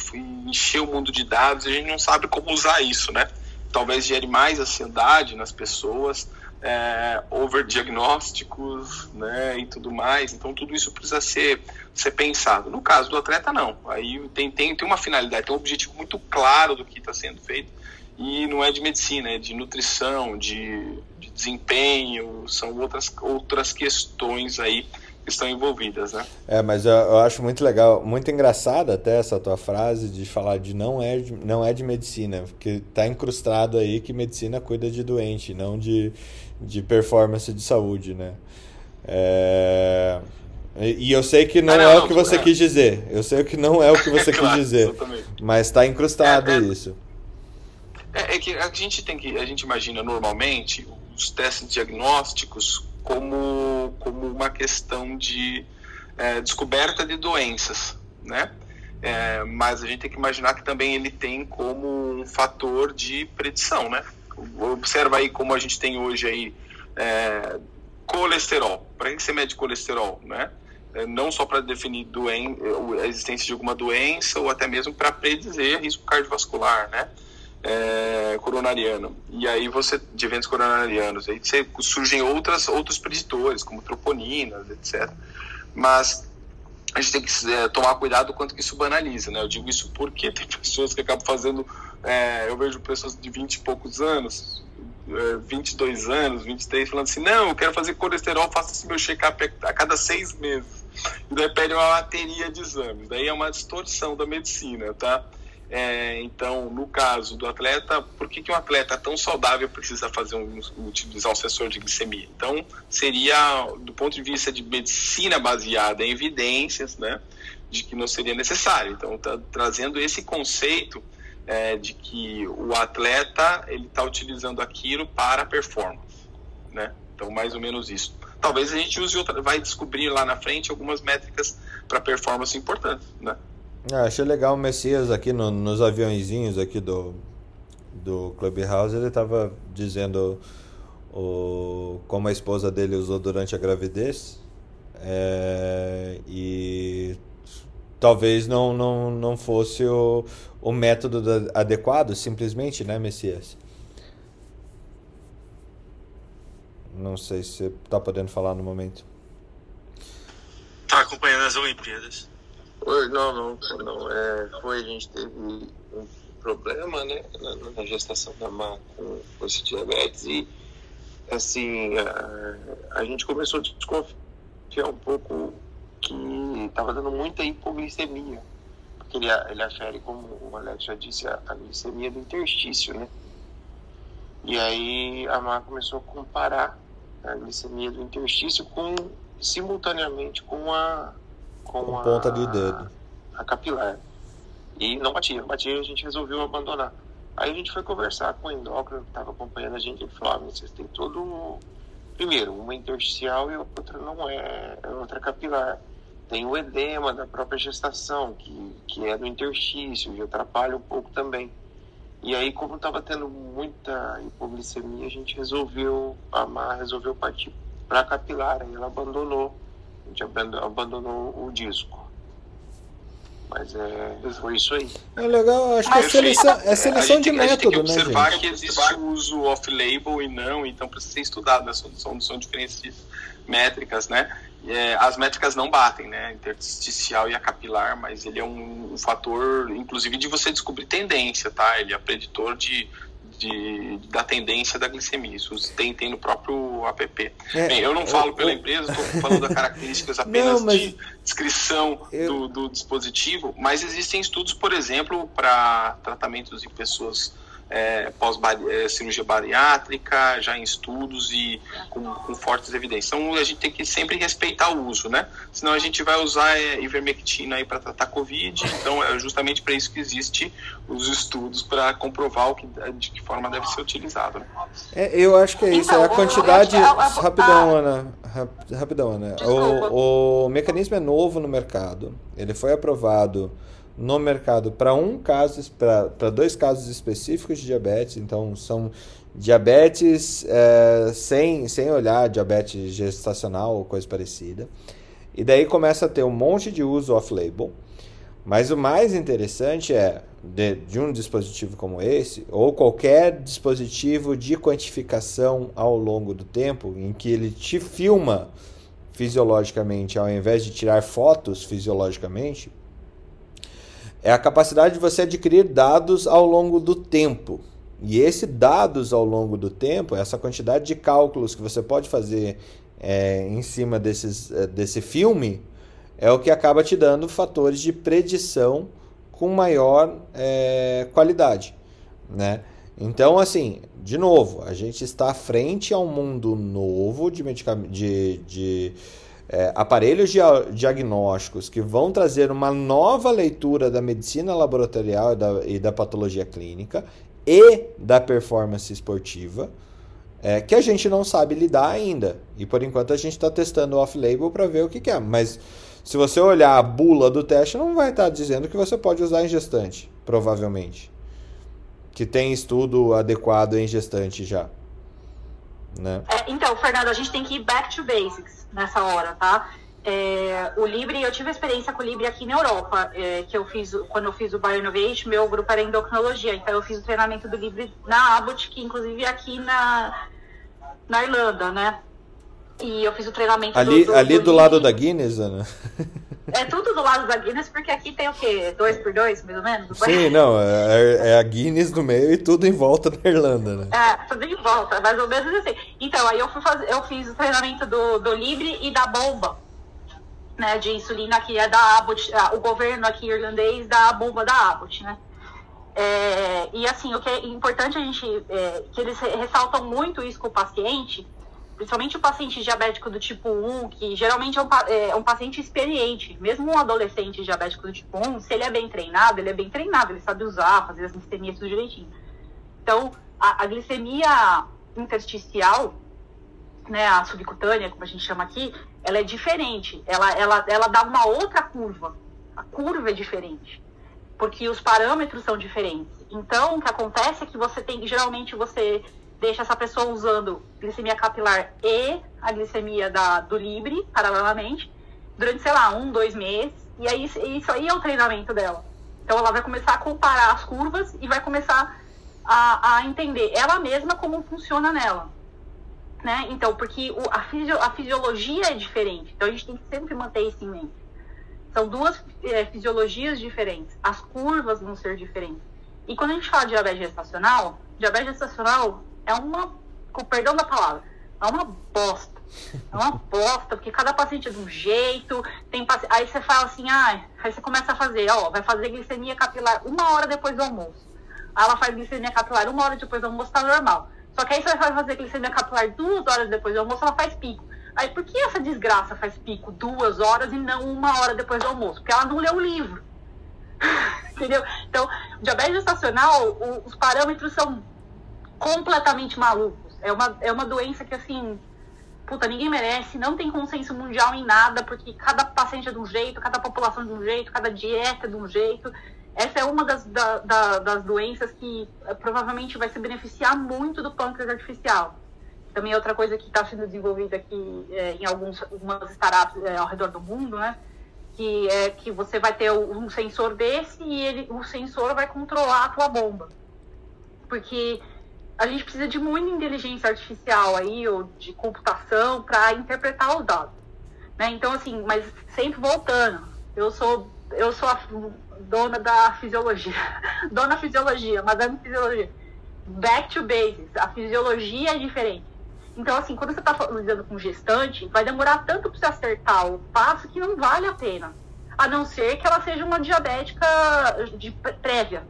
Speaker 4: encher o mundo de dados e a gente não sabe como usar isso, né? Talvez gere mais ansiedade nas pessoas, é, overdiagnósticos, né, e tudo mais. Então tudo isso precisa ser, ser pensado. No caso do atleta, não. Aí tem, tem, tem uma finalidade, tem um objetivo muito claro do que está sendo feito e não é de medicina, é de nutrição, de, de desempenho, são outras, outras questões aí estão envolvidas, né?
Speaker 1: É, mas eu, eu, acho muito legal, muito engraçada até essa tua frase de falar de não é de, não é de medicina, porque tá incrustado aí que medicina cuida de doente, não de, de performance de saúde, né? É... E eu sei que não, ah, não é o que você é. quis dizer. Eu sei que não é o que você claro, quis dizer. Exatamente. Mas está incrustado é, é, isso.
Speaker 4: É, é, que a gente tem que. A gente imagina normalmente os testes diagnósticos como, como uma questão de é, descoberta de doenças, né? É, mas a gente tem que imaginar que também ele tem como um fator de predição, né? Observa aí como a gente tem hoje aí é, colesterol. Para que você mede colesterol, né? É, não só para definir doen a existência de alguma doença ou até mesmo para predizer risco cardiovascular, né? é, coronariano. E aí você, de eventos coronarianos, aí você, surgem outras, outros preditores, como troponinas, etc. Mas a gente tem que é, tomar cuidado quanto que isso banaliza, né? Eu digo isso porque tem pessoas que acabam fazendo, é, eu vejo pessoas de 20 e poucos anos, é, 22 anos, 23, falando assim, não, eu quero fazer colesterol, faça esse meu check-up a cada seis meses. E daí pede uma bateria de exames. Daí é uma distorção da medicina, tá? É, então, no caso do atleta, por que, que um atleta tão saudável precisa fazer um, utilizar um sensor de glicemia? Então, seria, do ponto de vista de medicina baseada em evidências, né, de que não seria necessário. Então, tá trazendo esse conceito é, de que o atleta ele está utilizando aquilo para performance, né? Então, mais ou menos isso. Talvez a gente use outra, vai descobrir lá na frente algumas métricas para performance importantes, né?
Speaker 1: Ah, achei legal o Messias aqui no, nos aviãozinhos aqui do, do Clubhouse, ele estava dizendo o, como a esposa dele usou durante a gravidez é, e talvez não, não, não fosse o, o método adequado, simplesmente, né, Messias? Não sei se você está podendo falar no momento.
Speaker 3: Tá acompanhando as Olimpíadas.
Speaker 6: Não, não, não. É, foi, a gente teve um problema, né, na, na gestação da Má com, com esse diabetes e, assim, a, a gente começou a desconfiar um pouco que estava dando muita hipoglicemia, porque ele, ele afere, como o Alex já disse, a, a glicemia do interstício, né? E aí a Má começou a comparar a glicemia do interstício com simultaneamente com a com,
Speaker 1: com a ponta de dedo.
Speaker 6: A capilar. E não batia, não batia, a gente resolveu abandonar. Aí a gente foi conversar com o endócrino que estava acompanhando a gente, ele falou, ah, vocês têm todo primeiro, uma intersticial e outra não é, é outra capilar. Tem o edema da própria gestação, que, que é do interstício, e atrapalha um pouco também. E aí, como estava tendo muita hipoglicemia, a gente resolveu, a Mar resolveu partir para capilar, aí ela abandonou a gente abandonou o disco. Mas é, foi isso aí.
Speaker 1: É legal, acho que é seleção, é seleção de método, né,
Speaker 4: gente? observar que existe o uso off-label e não, então precisa ser estudado, né? São, são diferentes métricas, né? É, as métricas não batem, né? Intersticial e a capilar, mas ele é um, um fator, inclusive, de você descobrir tendência, tá? Ele é preditor de de, da tendência da glicemia. Isso tem, tem no próprio app. É, Bem, eu não falo eu, pela eu... empresa, estou falando das características apenas não, de descrição eu... do, do dispositivo, mas existem estudos, por exemplo, para tratamentos em pessoas é, pós-cirurgia é, bariátrica, já em estudos e com, com, fortes evidências. Então a gente tem que sempre respeitar o uso, né? Senão a gente vai usar é, ivermectina aí para tratar Covid. Então é justamente para isso que existe os estudos para comprovar o que, de que forma deve ser utilizado. Né?
Speaker 1: É, eu acho que é isso, é a então, quantidade. Rapidão, Ana. Rapidão, Ana. O, o mecanismo é novo no mercado. Ele foi aprovado no mercado para um caso, para dois casos específicos de diabetes, então são diabetes é, sem, sem olhar diabetes gestacional ou coisa parecida. E daí começa a ter um monte de uso off-label. Mas o mais interessante é, de, de, um dispositivo como esse, ou qualquer dispositivo de quantificação ao longo do tempo, em que ele te filma fisiologicamente, ao invés de tirar fotos fisiologicamente, é a capacidade de você adquirir dados ao longo do tempo. E esse dados ao longo do tempo, essa quantidade de cálculos que você pode fazer é, em cima desses, é, desse filme, é o que acaba te dando fatores de predição com maior é, qualidade. Né? Então, assim, de novo, a gente está frente a um mundo novo de, de, de é, aparelhos diagnósticos que vão trazer uma nova leitura da medicina laboratorial e da, e da patologia clínica e da performance esportiva, é, que a gente não sabe lidar ainda. E por enquanto a gente está testando off-label para ver o que, que, é. Mas se você olhar a bula do teste, não vai estar tá dizendo que você pode usar em gestante, provavelmente. Que tem estudo adequado em gestante já. Né?
Speaker 2: É, então, Fernando, a gente tem que ir back to basics nessa hora, tá? É, o Libre, eu tive experiência com o Libre aqui na Europa, é, que eu fiz, quando eu fiz o Bioinnovation, meu grupo era endocrinologia, então eu fiz o treinamento do Libre na Abbott, que inclusive é aqui na, na Irlanda, né? E eu fiz o treinamento
Speaker 1: ali, do, do, ali do, do lado da Guinness, Ana.
Speaker 2: É tudo do lado da Guinness, porque aqui tem o quê? Dois por dois, mais ou menos?
Speaker 1: Sim, não, é, é, a Guinness no meio e tudo em volta da Irlanda, né?
Speaker 2: É, tudo em volta, mais ou menos assim. Então, aí eu, fui fazer, eu fiz o treinamento do, do Libre e da bomba, né, de insulina, que é da Abbott, o governo aqui irlandês dá a bomba da Abbott, né? É, e assim, o que é importante a gente, é, que eles ressaltam muito isso com o paciente, principalmente o paciente diabético do tipo 1, que geralmente é um, é um, paciente experiente, mesmo um adolescente diabético do tipo 1, se ele é bem treinado, ele é bem treinado, ele sabe usar, fazer as glicemias tudo direitinho. Então, a, a glicemia intersticial, né, a subcutânea, como a gente chama aqui, ela é diferente, ela, ela, ela dá uma outra curva, a curva é diferente, porque os parâmetros são diferentes. Então, o que acontece é que você tem, geralmente você deixa essa pessoa usando glicemia capilar e a glicemia da, do Libre, paralelamente, durante, sei lá, um, dois meses. E aí isso aí é o treinamento dela. Então ela vai começar a comparar as curvas e vai começar a, a entender ela mesma como funciona nela. Né? Então, porque o, a, a fisiologia é diferente. Então a gente tem que sempre manter isso em mente. São duas é, fisiologias diferentes. As curvas vão ser diferentes. E quando a gente fala de diabetes gestacional, diabetes gestacional é uma, com perdão da palavra, é uma bosta. É uma bosta, porque cada paciente é de um jeito, tem paci... aí você fala assim, ah, aí você começa a fazer, ó, vai fazer glicemia capilar uma hora depois do almoço. Aí ela faz glicemia capilar uma hora depois do almoço, tá normal. Só que aí você vai fazer glicemia capilar duas horas depois do almoço, ela faz pico. Aí por que essa desgraça faz pico duas horas e não uma hora depois do almoço? Porque ela não leu o livro. Entendeu? Então, diabetes gestacional, o, os parâmetros são completamente malucos. É uma, é uma doença que, assim, puta, ninguém merece, não tem consenso mundial em nada, porque cada paciente é de um jeito, cada população é de um jeito, cada dieta é de um jeito. Essa é uma das, da, da, das doenças que é, provavelmente vai se beneficiar muito do pâncreas artificial. Também é outra coisa que está sendo desenvolvida aqui é, em alguns, algumas startups é, ao redor do mundo, né? Que é que você vai ter um sensor desse e ele, o sensor vai controlar a tua bomba. Porque a gente precisa de muita inteligência artificial aí, ou de computação, para interpretar os dados. Né? Então, assim, mas sempre voltando, eu sou, eu sou a dona da fisiologia, dona fisiologia, madame fisiologia. Back to basics, a fisiologia é diferente. Então, assim, quando você está lidando com gestante, vai demorar tanto para você acertar o passo que não vale a pena. A não ser que ela seja uma diabética de prévia,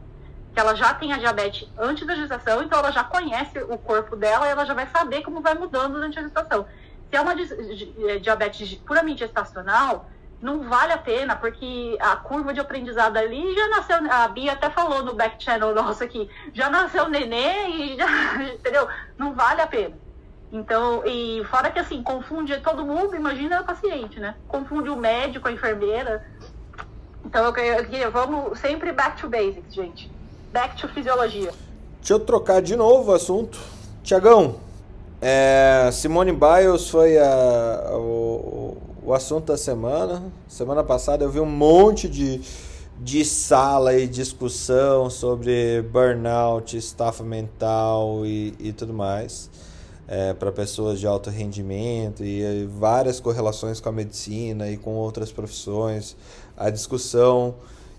Speaker 2: que ela já tem a diabetes antes da gestação, então ela já conhece o corpo dela e ela já vai saber como vai mudando durante a gestação. Se é uma é, diabetes puramente gestacional, não vale a pena, porque a curva de aprendizado ali já nasceu, a Bia até falou no back channel nosso aqui, já nasceu nenê e já, entendeu? Não vale a pena. Então, e fora que assim, confunde todo mundo, imagina o paciente, né? Confunde o médico, a enfermeira. Então, eu queria, vamos sempre back to basics, gente back to fisiologia.
Speaker 1: Deixa eu trocar de novo o assunto. Tiagão, é, Simone Biles foi a, o, o assunto da semana. Semana passada eu vi um monte de, de sala e discussão sobre burnout, estafa mental e, e tudo mais. É, para pessoas de alto rendimento e, e várias correlações com a medicina e com outras profissões. A discussão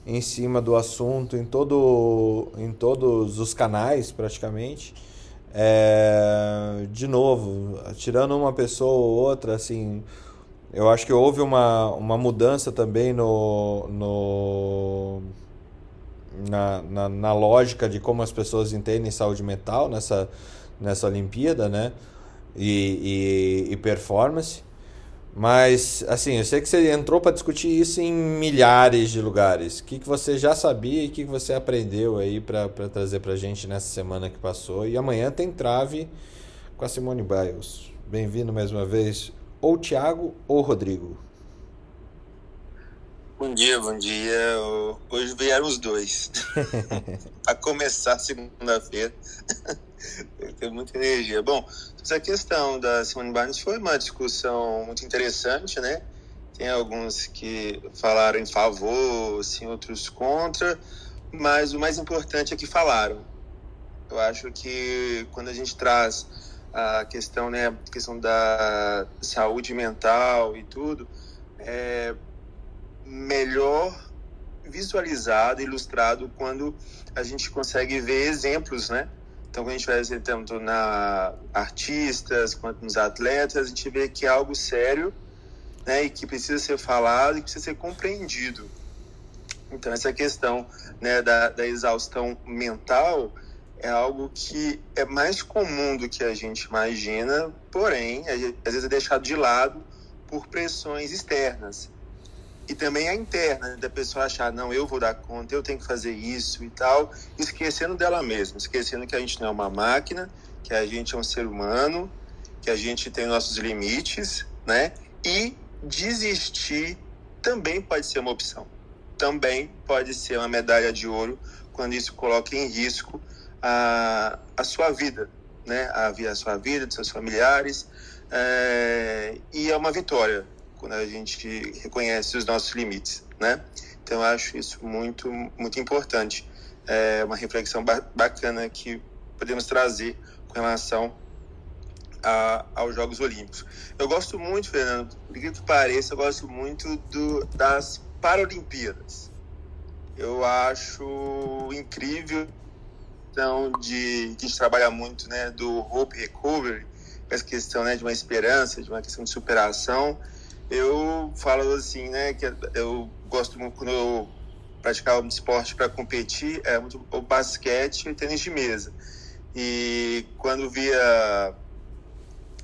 Speaker 1: em cima do assunto em, todo, em todos os canais, praticamente. É, de novo, tirando uma pessoa ou outra, assim, eu acho que houve uma, uma mudança também no, no na, na, na, lógica de como as pessoas entendem saúde mental nessa, nessa Olimpíada, né? E, e, e performance. Mas, assim, eu sei que você entrou para discutir isso em milhares de lugares. O que, que você já sabia e o que, que você aprendeu aí para trazer para gente nessa semana que passou? E amanhã tem trave com a Simone Biles. Bem-vindo mais uma vez, ou Thiago ou Rodrigo.
Speaker 7: Bom dia, bom dia. Hoje vieram os dois. a começar segunda-feira. Tem muita energia. Bom, essa questão da Simone Barnes foi uma discussão muito interessante, né? Tem alguns que falaram em favor, assim, outros contra, mas o mais importante é que falaram. Eu acho que quando a gente traz a questão, né, a questão da saúde mental e tudo, é melhor visualizado, ilustrado quando a gente consegue ver exemplos, né? Então, quando a gente vai ver tanto na artistas quanto nos atletas, a gente vê que é algo sério, né, e que precisa ser falado e precisa ser compreendido. Então, essa questão né, da, da exaustão mental é algo que é mais comum do que a gente imagina, porém, às vezes é deixado de lado por pressões externas. E também a interna, da pessoa achar, não, eu vou dar conta, eu tenho que fazer isso e tal, esquecendo dela mesma, esquecendo que a gente não é uma máquina, que a gente é um ser humano, que a gente tem nossos limites, né? E desistir também pode ser uma opção. Também pode ser uma medalha de ouro quando isso coloca em risco a, a sua vida, né? A, a sua vida, dos seus familiares. É, e é uma vitória quando a gente reconhece os nossos limites, né? Então, eu acho isso muito, muito importante. É uma reflexão ba bacana que podemos trazer com relação a, aos Jogos Olímpicos. Eu gosto muito, Fernando, por que pareça, eu gosto muito do, das Paralimpíadas. Eu acho incrível então de que a gente trabalha muito, né, do hope recovery, essa questão, né, de uma esperança, de uma questão de superação. Eu falo assim, né, que eu gosto muito quando eu praticava um esporte para competir, é muito o basquete e tênis de mesa. E quando via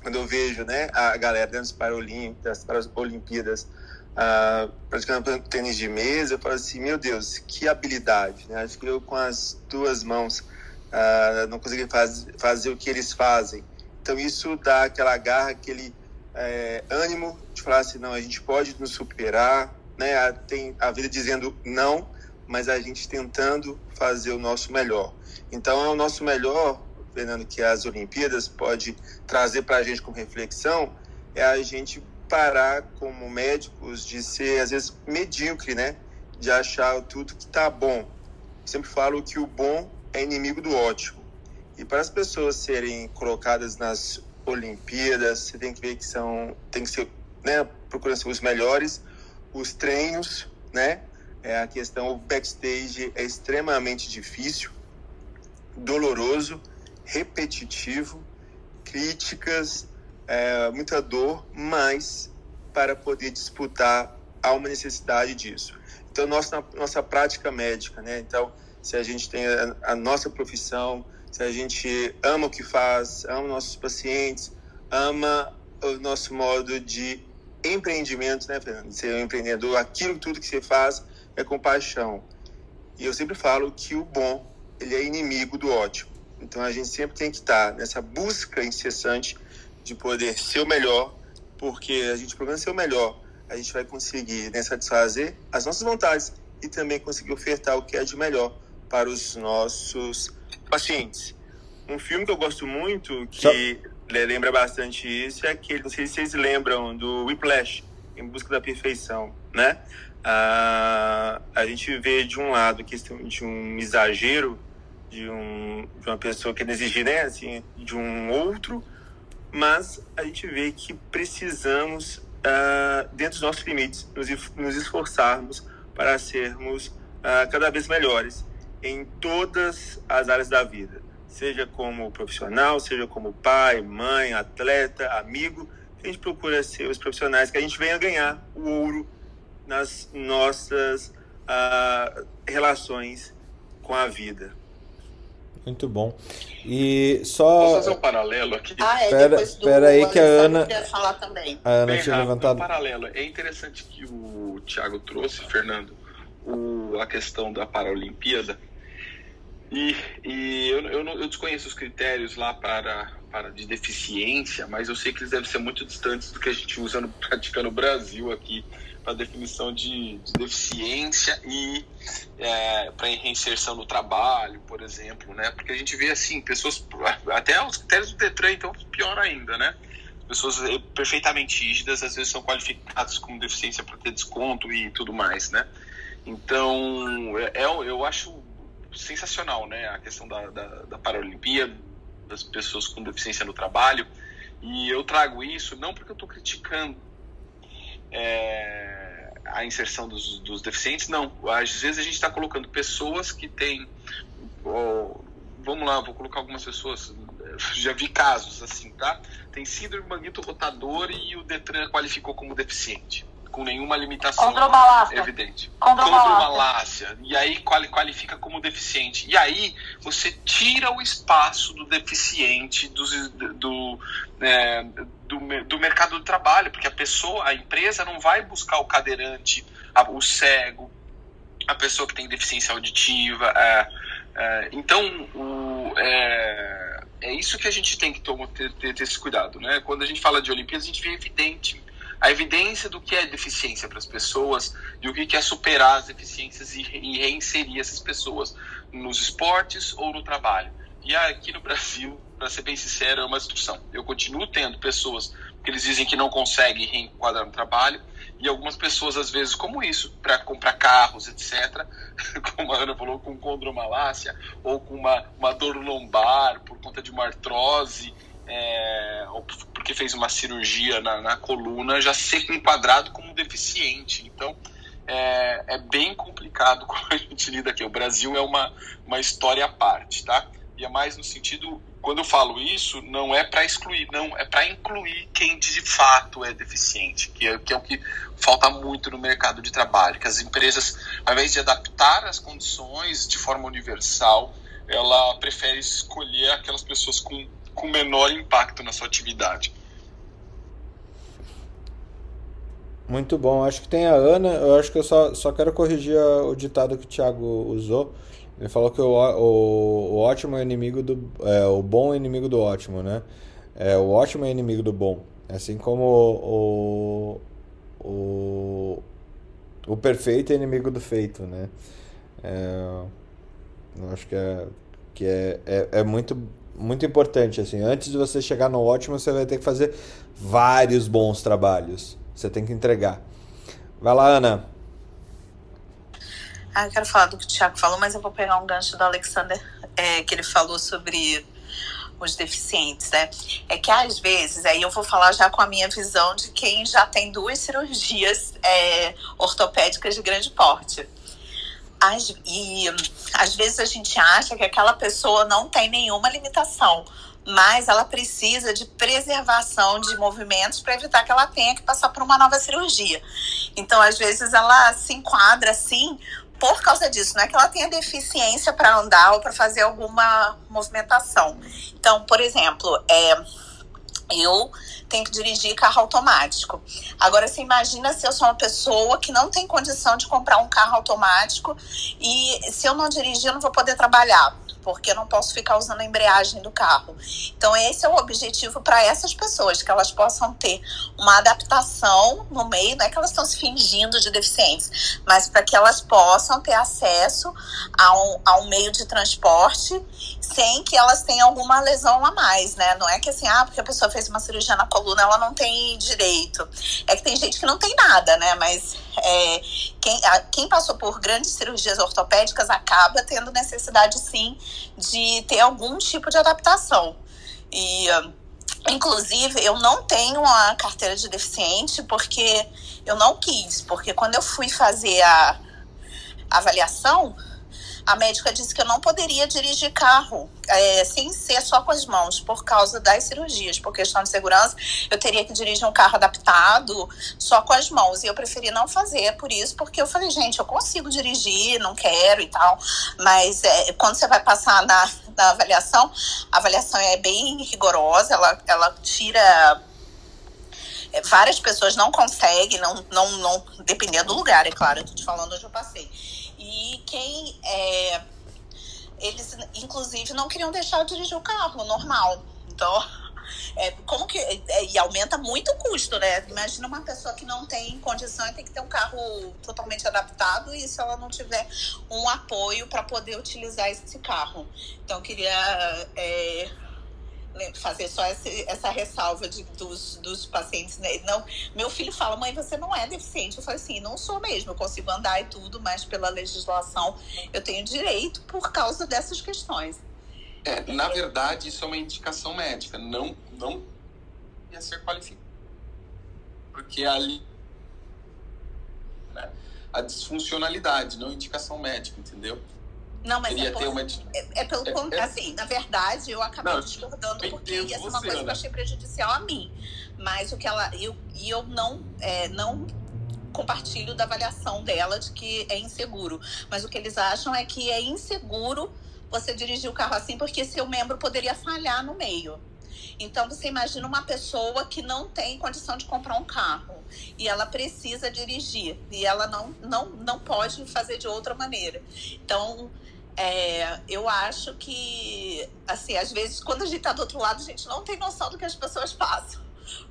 Speaker 7: quando eu vejo, né, a galera das Paralímpicas, para as Olimpíadas, uh, praticando tênis de mesa, eu falo assim, meu Deus, que habilidade, né? Acho que eu com as duas mãos uh, não consegui faz, fazer o que eles fazem. Então isso dá aquela garra, aquele é, ânimo de falar assim, não, a gente pode nos superar, né? Tem a vida dizendo não, mas a gente tentando fazer o nosso melhor. Então, é o nosso melhor, Fernando, que as Olimpíadas pode trazer para a gente como reflexão, é a gente parar como médicos de ser, às vezes, medíocre, né? De achar tudo que está bom. Eu sempre falo que o bom é inimigo do ótimo. E para as pessoas serem colocadas nas Olimpíadas, você tem que ver que são, tem que ser, né, procurando ser os melhores, os treinos, né, é a questão, o backstage é extremamente difícil, doloroso, repetitivo, críticas, é, muita dor, mas para poder disputar há uma necessidade disso. Então, nossa, nossa prática médica, né? Então, se a gente tem a, a nossa profissão, se a gente ama o que faz, ama nossos pacientes, ama o nosso modo de empreendimento, né, Fernando? Ser um empreendedor, aquilo tudo que você faz é com paixão. E eu sempre falo que o bom, ele é inimigo do ótimo. Então a gente sempre tem que estar nessa busca incessante de poder ser o melhor, porque a gente, procurando ser o melhor, a gente vai conseguir né, satisfazer as nossas vontades e também conseguir ofertar o que é de melhor para os nossos pacientes. Um filme que eu gosto muito, que lembra bastante isso, é aquele, não sei se vocês lembram, do Whiplash, Em Busca da Perfeição, né? Ah, a gente vê de um lado a questão de um exagero, de, um, de uma pessoa querendo exigir, né, assim, de um outro, mas a gente vê que precisamos, ah, dentro dos nossos limites, nos, nos esforçarmos para sermos ah, cada vez melhores em todas as áreas da vida, seja como profissional, seja como pai, mãe, atleta, amigo. A gente procura ser os profissionais que a gente venha ganhar o ouro nas nossas uh, relações com a vida.
Speaker 1: Muito bom. E só.
Speaker 4: Posso fazer um paralelo aqui?
Speaker 5: Ah, é, pera, depois do
Speaker 1: pera aí que a Ana.
Speaker 5: falar também.
Speaker 1: A Ana Bem tinha rápido, levantado. Um
Speaker 4: paralelo. É interessante que o Thiago trouxe, Fernando, o, a questão da Paralimpíada e, e eu, eu, eu, desconheço os critérios lá para, para de deficiência, mas eu sei que eles devem ser muito distantes do que a gente usa no, praticando no Brasil aqui para definição de, de, deficiência e é, para reinserção no trabalho, por exemplo, né? Porque a gente vê assim pessoas até os critérios do Detran então pior ainda, né? Pessoas perfeitamente rígidas às vezes são qualificadas como deficiência para ter desconto e tudo mais, né? Então é, é eu acho sensacional, né? A questão da, da, da Paralimpíada, das pessoas com deficiência no trabalho. E eu trago isso não porque eu estou criticando é, a inserção dos, dos, deficientes, não. Às vezes a gente está colocando pessoas que têm. Vamos lá, vou colocar algumas pessoas. Já vi casos assim, tá? Tem síndrome magnito rotador e o Detran qualificou como deficiente. Com nenhuma limitação evidente. Condromalácia. E aí qualifica como deficiente. E aí você tira o espaço do deficiente do, do, é, do, do mercado do trabalho, porque a pessoa, a empresa não vai buscar o cadeirante, o cego, a pessoa que tem deficiência auditiva. É, é, então, o, é, é isso que a gente tem que tomar, ter, ter, ter esse cuidado. Né? Quando a gente fala de Olimpíadas, a gente vê evidente a evidência do que é deficiência para as pessoas e o que é superar as deficiências e, reinserir essas pessoas nos esportes ou no trabalho. E aqui no Brasil, para ser bem sincero, é uma discussão. Eu continuo tendo pessoas que eles dizem que não conseguem reenquadrar no trabalho e algumas pessoas, às vezes, como isso, para comprar carros, etc., como a Ana falou, com condromalácia ou com uma, uma dor lombar por conta de uma artrose é, porque fez uma cirurgia na, na, coluna, já ser enquadrado como deficiente. Então, é, é, bem complicado como a gente lida aqui. O Brasil é uma, uma história à parte, tá? E é mais no sentido, quando eu falo isso, não é para excluir, não, é para incluir quem de fato é deficiente, que é, que é o que falta muito no mercado de trabalho, que as empresas, ao invés de adaptar as condições de forma universal, ela prefere escolher aquelas pessoas com com menor impacto na sua atividade.
Speaker 1: Muito bom. Acho que tem a Ana. Eu acho que eu só, só quero corrigir o ditado que o Thiago usou. Ele falou que o, o, o ótimo é inimigo do. É, o bom é inimigo do ótimo, né? É, o ótimo é inimigo do bom. Assim como o, o, o perfeito é inimigo do feito, né? É, eu acho que é, que é, é, é muito muito importante assim. Antes de você chegar no ótimo, você vai ter que fazer vários bons trabalhos. Você tem que entregar. Vai lá, Ana.
Speaker 5: Ah, eu quero falar do que o Thiago falou, mas eu vou pegar um gancho do Alexander, é, que ele falou sobre os deficientes, né? É que às vezes, aí eu vou falar já com a minha visão de quem já tem duas cirurgias é, ortopédicas de grande porte. As, e às vezes a gente acha que aquela pessoa não tem nenhuma limitação, mas ela precisa de preservação de movimentos para evitar que ela tenha que passar por uma nova cirurgia. Então, às vezes, ela se enquadra assim por causa disso, não é que ela tenha deficiência para andar ou para fazer alguma movimentação. Então, por exemplo, é, eu tenho que dirigir carro automático. Agora, você imagina se eu sou uma pessoa que não tem condição de comprar um carro automático e se eu não dirigir, eu não vou poder trabalhar porque eu não posso ficar usando a embreagem do carro. Então, esse é o objetivo para essas pessoas, que elas possam ter uma adaptação no meio, não é que elas estão se fingindo de deficientes, mas para que elas possam ter acesso a um, a um meio de transporte sem que elas tenham alguma lesão a mais, né? Não é que assim, ah, porque a pessoa fez uma cirurgia na coluna, ela não tem direito. É que tem gente que não tem nada, né? Mas é, quem, a, quem passou por grandes cirurgias ortopédicas acaba tendo necessidade, sim, de ter algum tipo de adaptação. E, inclusive, eu não tenho uma carteira de deficiente porque eu não quis, porque quando eu fui fazer a avaliação, a médica disse que eu não poderia dirigir carro é, sem ser só com as mãos, por causa das cirurgias, por questão de segurança. Eu teria que dirigir um carro adaptado só com as mãos. E eu preferi não fazer por isso, porque eu falei, gente, eu consigo dirigir, não quero e tal. Mas é, quando você vai passar na, na avaliação, a avaliação é bem rigorosa, ela, ela tira é, várias pessoas não conseguem, não, não, não, dependendo do lugar, é claro, eu tô te falando onde eu passei. E quem é, eles inclusive não queriam deixar eu dirigir o carro normal. Então, é, como que é, e aumenta muito o custo, né? Imagina uma pessoa que não tem condição e tem que ter um carro totalmente adaptado e se ela não tiver um apoio para poder utilizar esse carro. Então, eu queria é, fazer só essa, essa ressalva de, dos, dos pacientes. Né? Não, meu filho fala, mãe, você não é deficiente. Eu falei assim, não sou mesmo, eu consigo andar e tudo, mas pela legislação eu tenho direito por causa dessas questões.
Speaker 4: É, na verdade, isso é uma indicação médica, não, não ia ser qualificado. Porque ali né, a disfuncionalidade, não indicação médica, entendeu?
Speaker 5: Não, mas é, por, uma... é, é, pelo é, é, assim, na verdade, eu acabei não, discordando porque ia ser uma coisa que eu achei prejudicial a mim. Mas o que ela. Eu, e eu não, é, não compartilho da avaliação dela de que é inseguro. Mas o que eles acham é que é inseguro você dirigir o carro assim porque seu membro poderia falhar no meio. Então você imagina uma pessoa que não tem condição de comprar um carro e ela precisa dirigir e ela não, não, não pode fazer de outra maneira. Então é, eu acho que, assim, às vezes, quando a gente está do outro lado, a gente não tem noção do que as pessoas passam.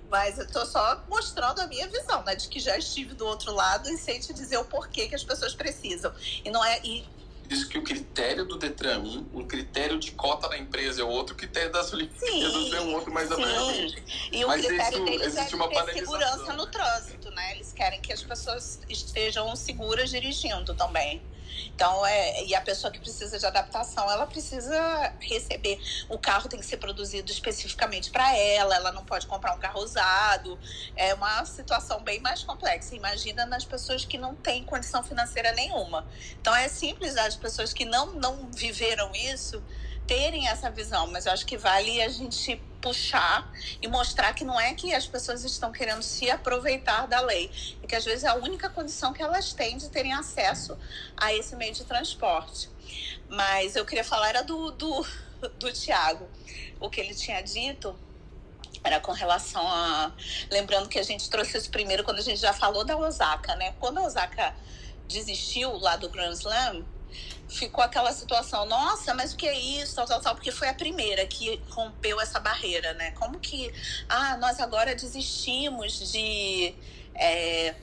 Speaker 5: Mas eu tô só mostrando a minha visão, né? De que já estive do outro lado e sei te dizer o porquê que as pessoas precisam. E não é. E
Speaker 4: diz que o critério do Detran um, critério de cota da empresa é outro, critério das Olimpíadas é um outro mais abrangente.
Speaker 5: E o Mas critério isso, deles é uma ter segurança no trânsito, né? Eles querem que as pessoas estejam seguras dirigindo também. Então, é, e a pessoa que precisa de adaptação, ela precisa receber. O carro tem que ser produzido especificamente para ela, ela não pode comprar um carro usado. É uma situação bem mais complexa. Imagina nas pessoas que não têm condição financeira nenhuma. Então, é simples as pessoas que não, não viveram isso terem essa visão, mas eu acho que vale a gente puxar e mostrar que não é que as pessoas estão querendo se aproveitar da lei, e que às vezes é a única condição que elas têm de terem acesso a esse meio de transporte. Mas eu queria falar era do, do, do Tiago, o que ele tinha dito era com relação a. Lembrando que a gente trouxe isso primeiro quando a gente já falou da Osaka, né? Quando a Osaka desistiu lá do Grand Slam, ficou aquela situação, nossa, mas o que é isso, tal, tal, tal, porque foi a primeira que rompeu essa barreira, né? Como que, ah, nós agora desistimos de. É,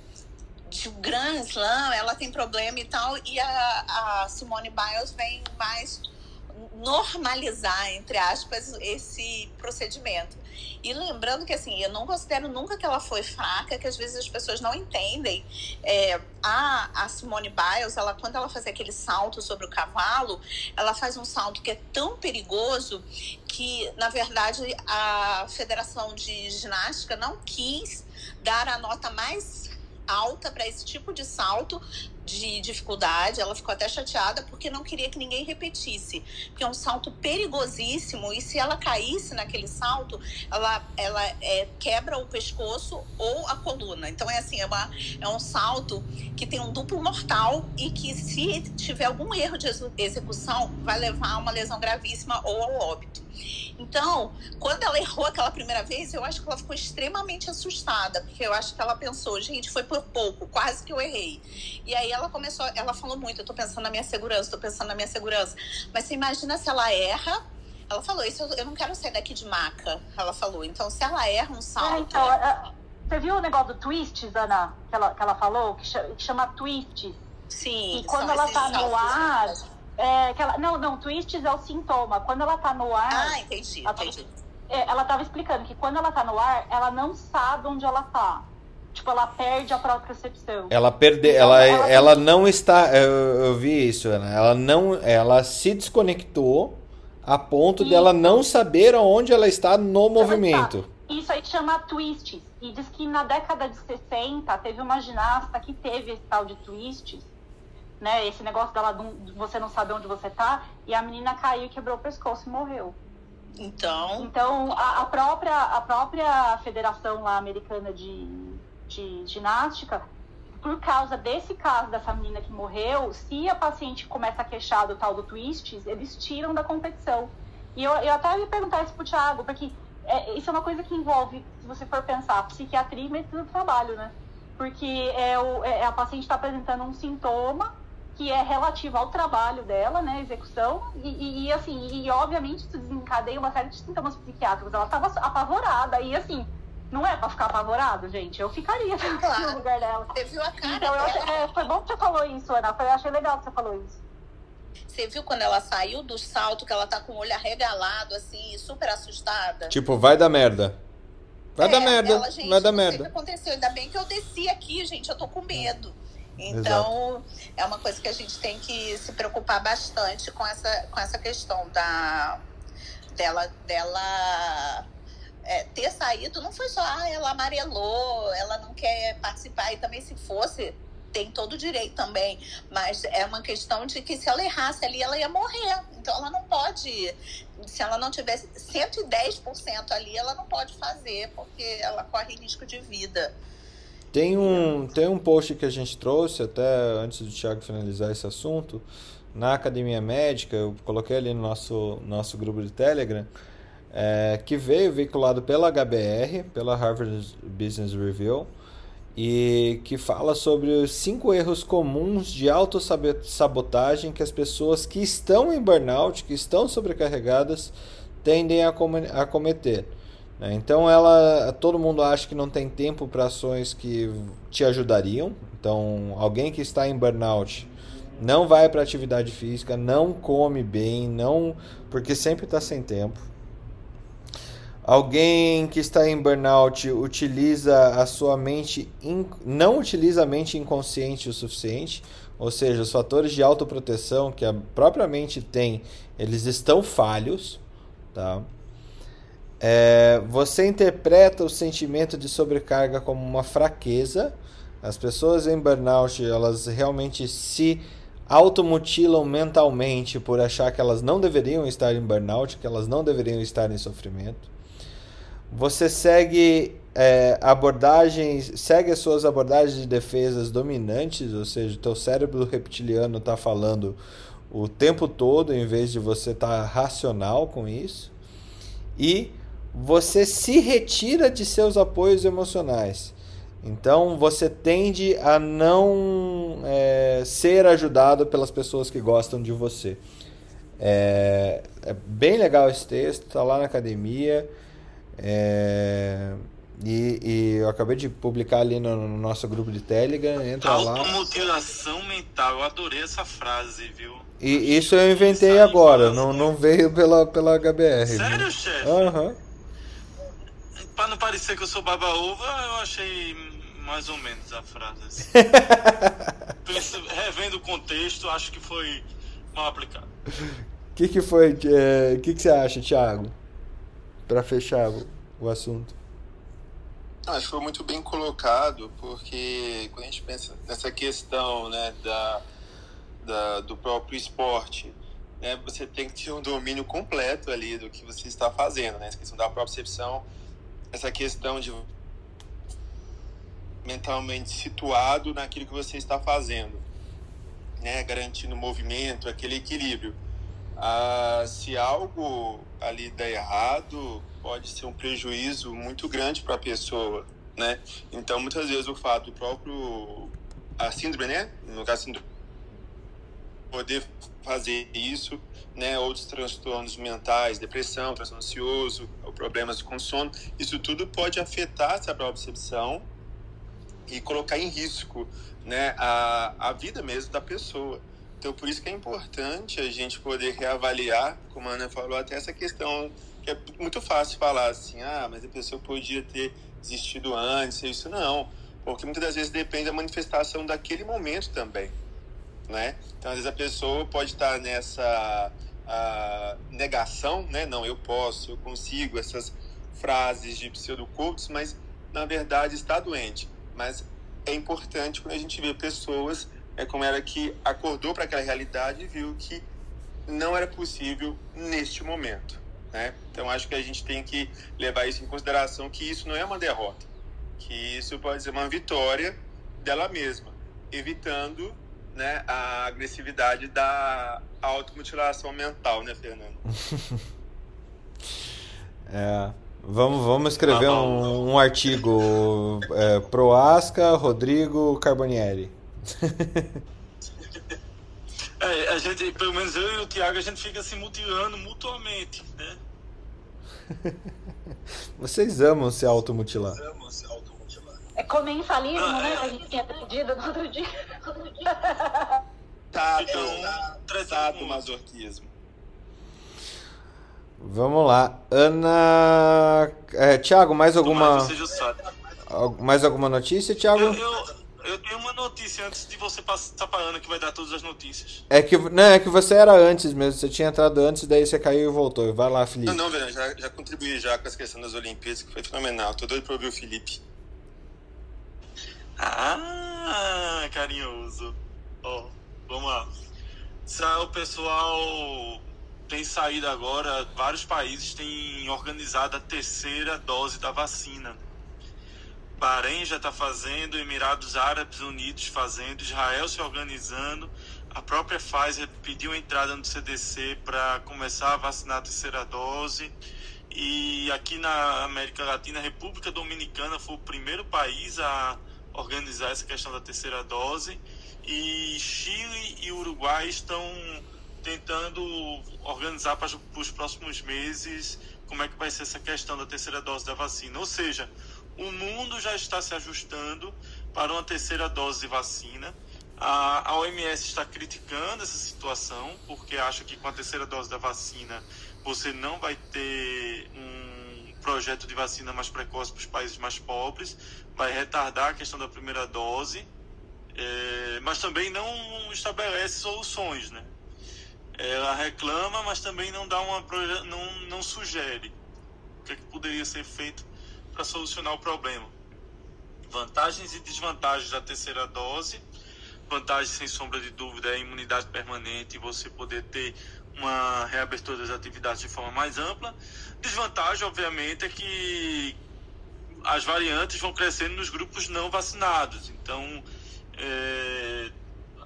Speaker 5: de um Grand Slam, ela tem problema e tal, e a, a Simone Biles vem mais normalizar, entre aspas, esse procedimento. E lembrando que, assim, eu não considero nunca que ela foi fraca, que às vezes as pessoas não entendem. É, a, a Simone Biles, ela, quando ela faz aquele salto sobre o cavalo, ela faz um salto que é tão perigoso que, na verdade, a Federação de Ginástica não quis dar a nota mais alta para esse tipo de salto de dificuldade. Ela ficou até chateada porque não queria que ninguém repetisse, porque é um salto perigosíssimo e se ela caísse naquele salto, ela, ela é, quebra o pescoço ou a coluna. Então é assim, é, uma, é um salto que tem um duplo mortal e que se tiver algum erro de execução, vai levar a uma lesão gravíssima ou ao óbito. Então, quando ela errou aquela primeira vez, eu acho que ela ficou extremamente assustada, porque eu acho que ela pensou, gente, foi por pouco, quase que eu errei. E aí ela começou, ela falou muito, eu tô pensando na minha segurança, tô pensando na minha segurança. Mas você imagina se ela erra, ela falou, isso eu, não quero sair daqui de maca, ela falou. Então, se ela erra um salto... É, então,
Speaker 2: é, você viu o negócio do twist, Ana, que ela, que ela falou, que chama, que chama twist?
Speaker 5: Sim.
Speaker 2: E quando ela tá no ar... É, que ela, não, não, twists é o sintoma. Quando ela tá no ar.
Speaker 5: Ah, entendi, ela, entendi.
Speaker 2: É, ela tava explicando que quando ela tá no ar, ela não sabe onde ela tá. Tipo, ela perde a propriocepção.
Speaker 1: Ela perde, então, ela, ela, ela não está. Eu, eu vi isso, Ana. Ela não. Ela se desconectou a ponto isso. dela não saber onde ela está no ela movimento.
Speaker 2: Está. Isso aí chama twist. E diz que na década de 60 teve uma ginasta que teve esse tal de twists né? Esse negócio dela de você não saber onde você tá, e a menina caiu, quebrou o pescoço e morreu.
Speaker 5: Então.
Speaker 2: Então, a, a própria, a própria federação lá americana de, de ginástica, por causa desse caso dessa menina que morreu, se a paciente começa a queixar do tal do twists, eles tiram da competição. E eu, eu até ia perguntar isso pro Thiago, porque é, isso é uma coisa que envolve, se você for pensar, psiquiatria e medicina do trabalho, né? Porque é, o, é, a paciente está apresentando um sintoma que é relativa ao trabalho dela, né, execução, e, e, e, assim, e obviamente isso desencadeia uma série de sintomas psiquiátricos. Ela estava apavorada, e assim, não é para ficar apavorado, gente. Eu ficaria claro. no lugar dela.
Speaker 5: Você viu a cara
Speaker 2: então,
Speaker 5: dela?
Speaker 2: Achei, é, foi bom que você falou isso, Ana. Eu achei legal que você falou isso.
Speaker 5: Você viu quando ela saiu do salto, que ela tá com o olho arregalado, assim, super assustada?
Speaker 1: Tipo, vai dar merda. Vai é, dar merda, ela, gente, vai dar merda. O
Speaker 5: que aconteceu? Ainda bem que eu desci aqui, gente. Eu tô com medo. Então, Exato. é uma coisa que a gente tem que se preocupar bastante com essa, com essa questão da dela, dela é, ter saído. Não foi só, ah, ela amarelou, ela não quer participar. E também, se fosse, tem todo o direito também. Mas é uma questão de que se ela errasse ali, ela ia morrer. Então, ela não pode. Se ela não tivesse 110% ali, ela não pode fazer, porque ela corre risco de vida.
Speaker 1: Tem um, tem um post que a gente trouxe, até antes do Thiago finalizar esse assunto, na Academia Médica, eu coloquei ali no nosso, nosso grupo de Telegram, é, que veio veiculado pela HBR, pela Harvard Business Review, e que fala sobre os cinco erros comuns de autossabotagem que as pessoas que estão em burnout, que estão sobrecarregadas, tendem a, a cometer. Né? Então ela, todo mundo acha que não tem tempo para ações que te ajudariam. Então alguém que está em burnout não vai para atividade física, não come bem, não porque sempre está sem tempo. Alguém que está em burnout utiliza a sua mente, não utiliza a mente inconsciente o suficiente, ou seja, os fatores de autoproteção que a própria mente tem, eles estão falhos, tá? É, você interpreta o sentimento de sobrecarga como uma fraqueza. As pessoas em burnout, elas realmente se automutilam mentalmente por achar que elas não deveriam estar em burnout, que elas não deveriam estar em sofrimento. Você segue é, abordagens, segue as suas abordagens de defesas dominantes, ou seja, teu cérebro reptiliano está falando o tempo todo em vez de você estar tá racional com isso. E você se retira de seus apoios emocionais. Então você tende a não é, ser ajudado pelas pessoas que gostam de você. É, é bem legal esse texto, está lá na academia. É, e, e, eu acabei de publicar ali no, no nosso grupo de Telegram. Entra lá.
Speaker 3: Automutilação mental, eu adorei essa frase, viu?
Speaker 1: E isso eu inventei agora, não, não veio pela, pela HBR.
Speaker 3: Sério, chefe?
Speaker 1: Aham. Uhum.
Speaker 3: Pra não parecer que eu sou baba-uva, eu achei mais ou menos a frase. Assim. revendo o contexto, acho que foi mal aplicado.
Speaker 1: O que, que foi? O é, que, que você acha, Thiago? Para fechar o, assunto.
Speaker 7: Acho que foi muito bem colocado, porque quando a gente pensa nessa questão né, da, da, do próprio esporte, né, você tem que ter um domínio completo ali do que você está fazendo, né? Essa questão da percepção essa questão de mentalmente situado naquilo que você está fazendo, né, garantindo o movimento, aquele equilíbrio. Ah, se algo ali der errado, pode ser um prejuízo muito grande para a pessoa, né? Então, muitas vezes o fato do próprio a síndrome, né, no caso síndrome, poder fazer isso né, outros transtornos mentais, depressão, transtorno ansioso, problemas com sono, isso tudo pode afetar essa percepção e colocar em risco né, a, a vida mesmo da pessoa. Então, por isso que é importante a gente poder reavaliar, como a Ana falou, até essa questão que é muito fácil falar assim, ah, mas a pessoa podia ter desistido antes, isso não, porque muitas das vezes depende da manifestação daquele momento também, né? Então, às vezes a pessoa pode estar nessa negação, né? Não, eu posso, eu consigo, essas frases de pseudo-cultos, mas na verdade está doente. Mas é importante quando a gente vê pessoas é como era que acordou para aquela realidade e viu que não era possível neste momento, né? Então acho que a gente tem que levar isso em consideração que isso não é uma derrota, que isso pode ser uma vitória dela mesma, evitando né, a agressividade da automutilação mental, né, Fernando?
Speaker 1: é. Vamos, vamos escrever ah, um, um, artigo é, pro Asca, Rodrigo Carbonieri.
Speaker 3: é, a gente, pelo menos eu e o Thiago, a gente fica se mutilando mutuamente, né?
Speaker 1: Vocês amam se automutilar. Vocês amam
Speaker 8: se automutilar. É comensalismo, ah, né? É. A gente tinha aprendido no outro dia.
Speaker 7: Tato, então, tato masoquismo.
Speaker 1: Vamos lá. Ana. É, Tiago, mais alguma. Mais alguma notícia, Tiago?
Speaker 3: Eu, eu, eu, tenho uma notícia antes de você passar para Ana, que vai dar todas as notícias.
Speaker 1: É que, não, é que você era antes mesmo. Você tinha entrado antes, daí você caiu e voltou. Vai lá, Felipe.
Speaker 7: Não, não, velho, já, já contribuí já com essa questão das Olimpíadas, que foi fenomenal. Tô doido pra ouvir o Felipe.
Speaker 3: Ah, carinhoso. Ó, oh, vamos lá. O pessoal tem saído agora, vários países têm organizado a terceira dose da vacina. Bahrein já está fazendo, Emirados Árabes Unidos fazendo, Israel se organizando. A própria Pfizer pediu entrada no CDC para começar a vacinar a terceira dose. E aqui na América Latina, a República Dominicana foi o primeiro país a organizar essa questão da terceira dose. E Chile e Uruguai estão tentando organizar para os próximos meses como é que vai ser essa questão da terceira dose da vacina. Ou seja, o mundo já está se ajustando para uma terceira dose de vacina. A, OMS está criticando essa situação porque acha que com a terceira dose da vacina você não vai ter um projeto de vacina mais precoce para os países mais pobres, vai retardar a questão da primeira dose, é, mas também não estabelece soluções, né? Ela reclama, mas também não dá uma não, não sugere o que, é que poderia ser feito para solucionar o problema. Vantagens e desvantagens da terceira dose. Vantagem, sem sombra de dúvida, é a imunidade permanente e você poder ter uma reabertura das atividades de forma mais ampla. Desvantagem, obviamente, é que as variantes vão crescendo nos grupos não vacinados. Então, é,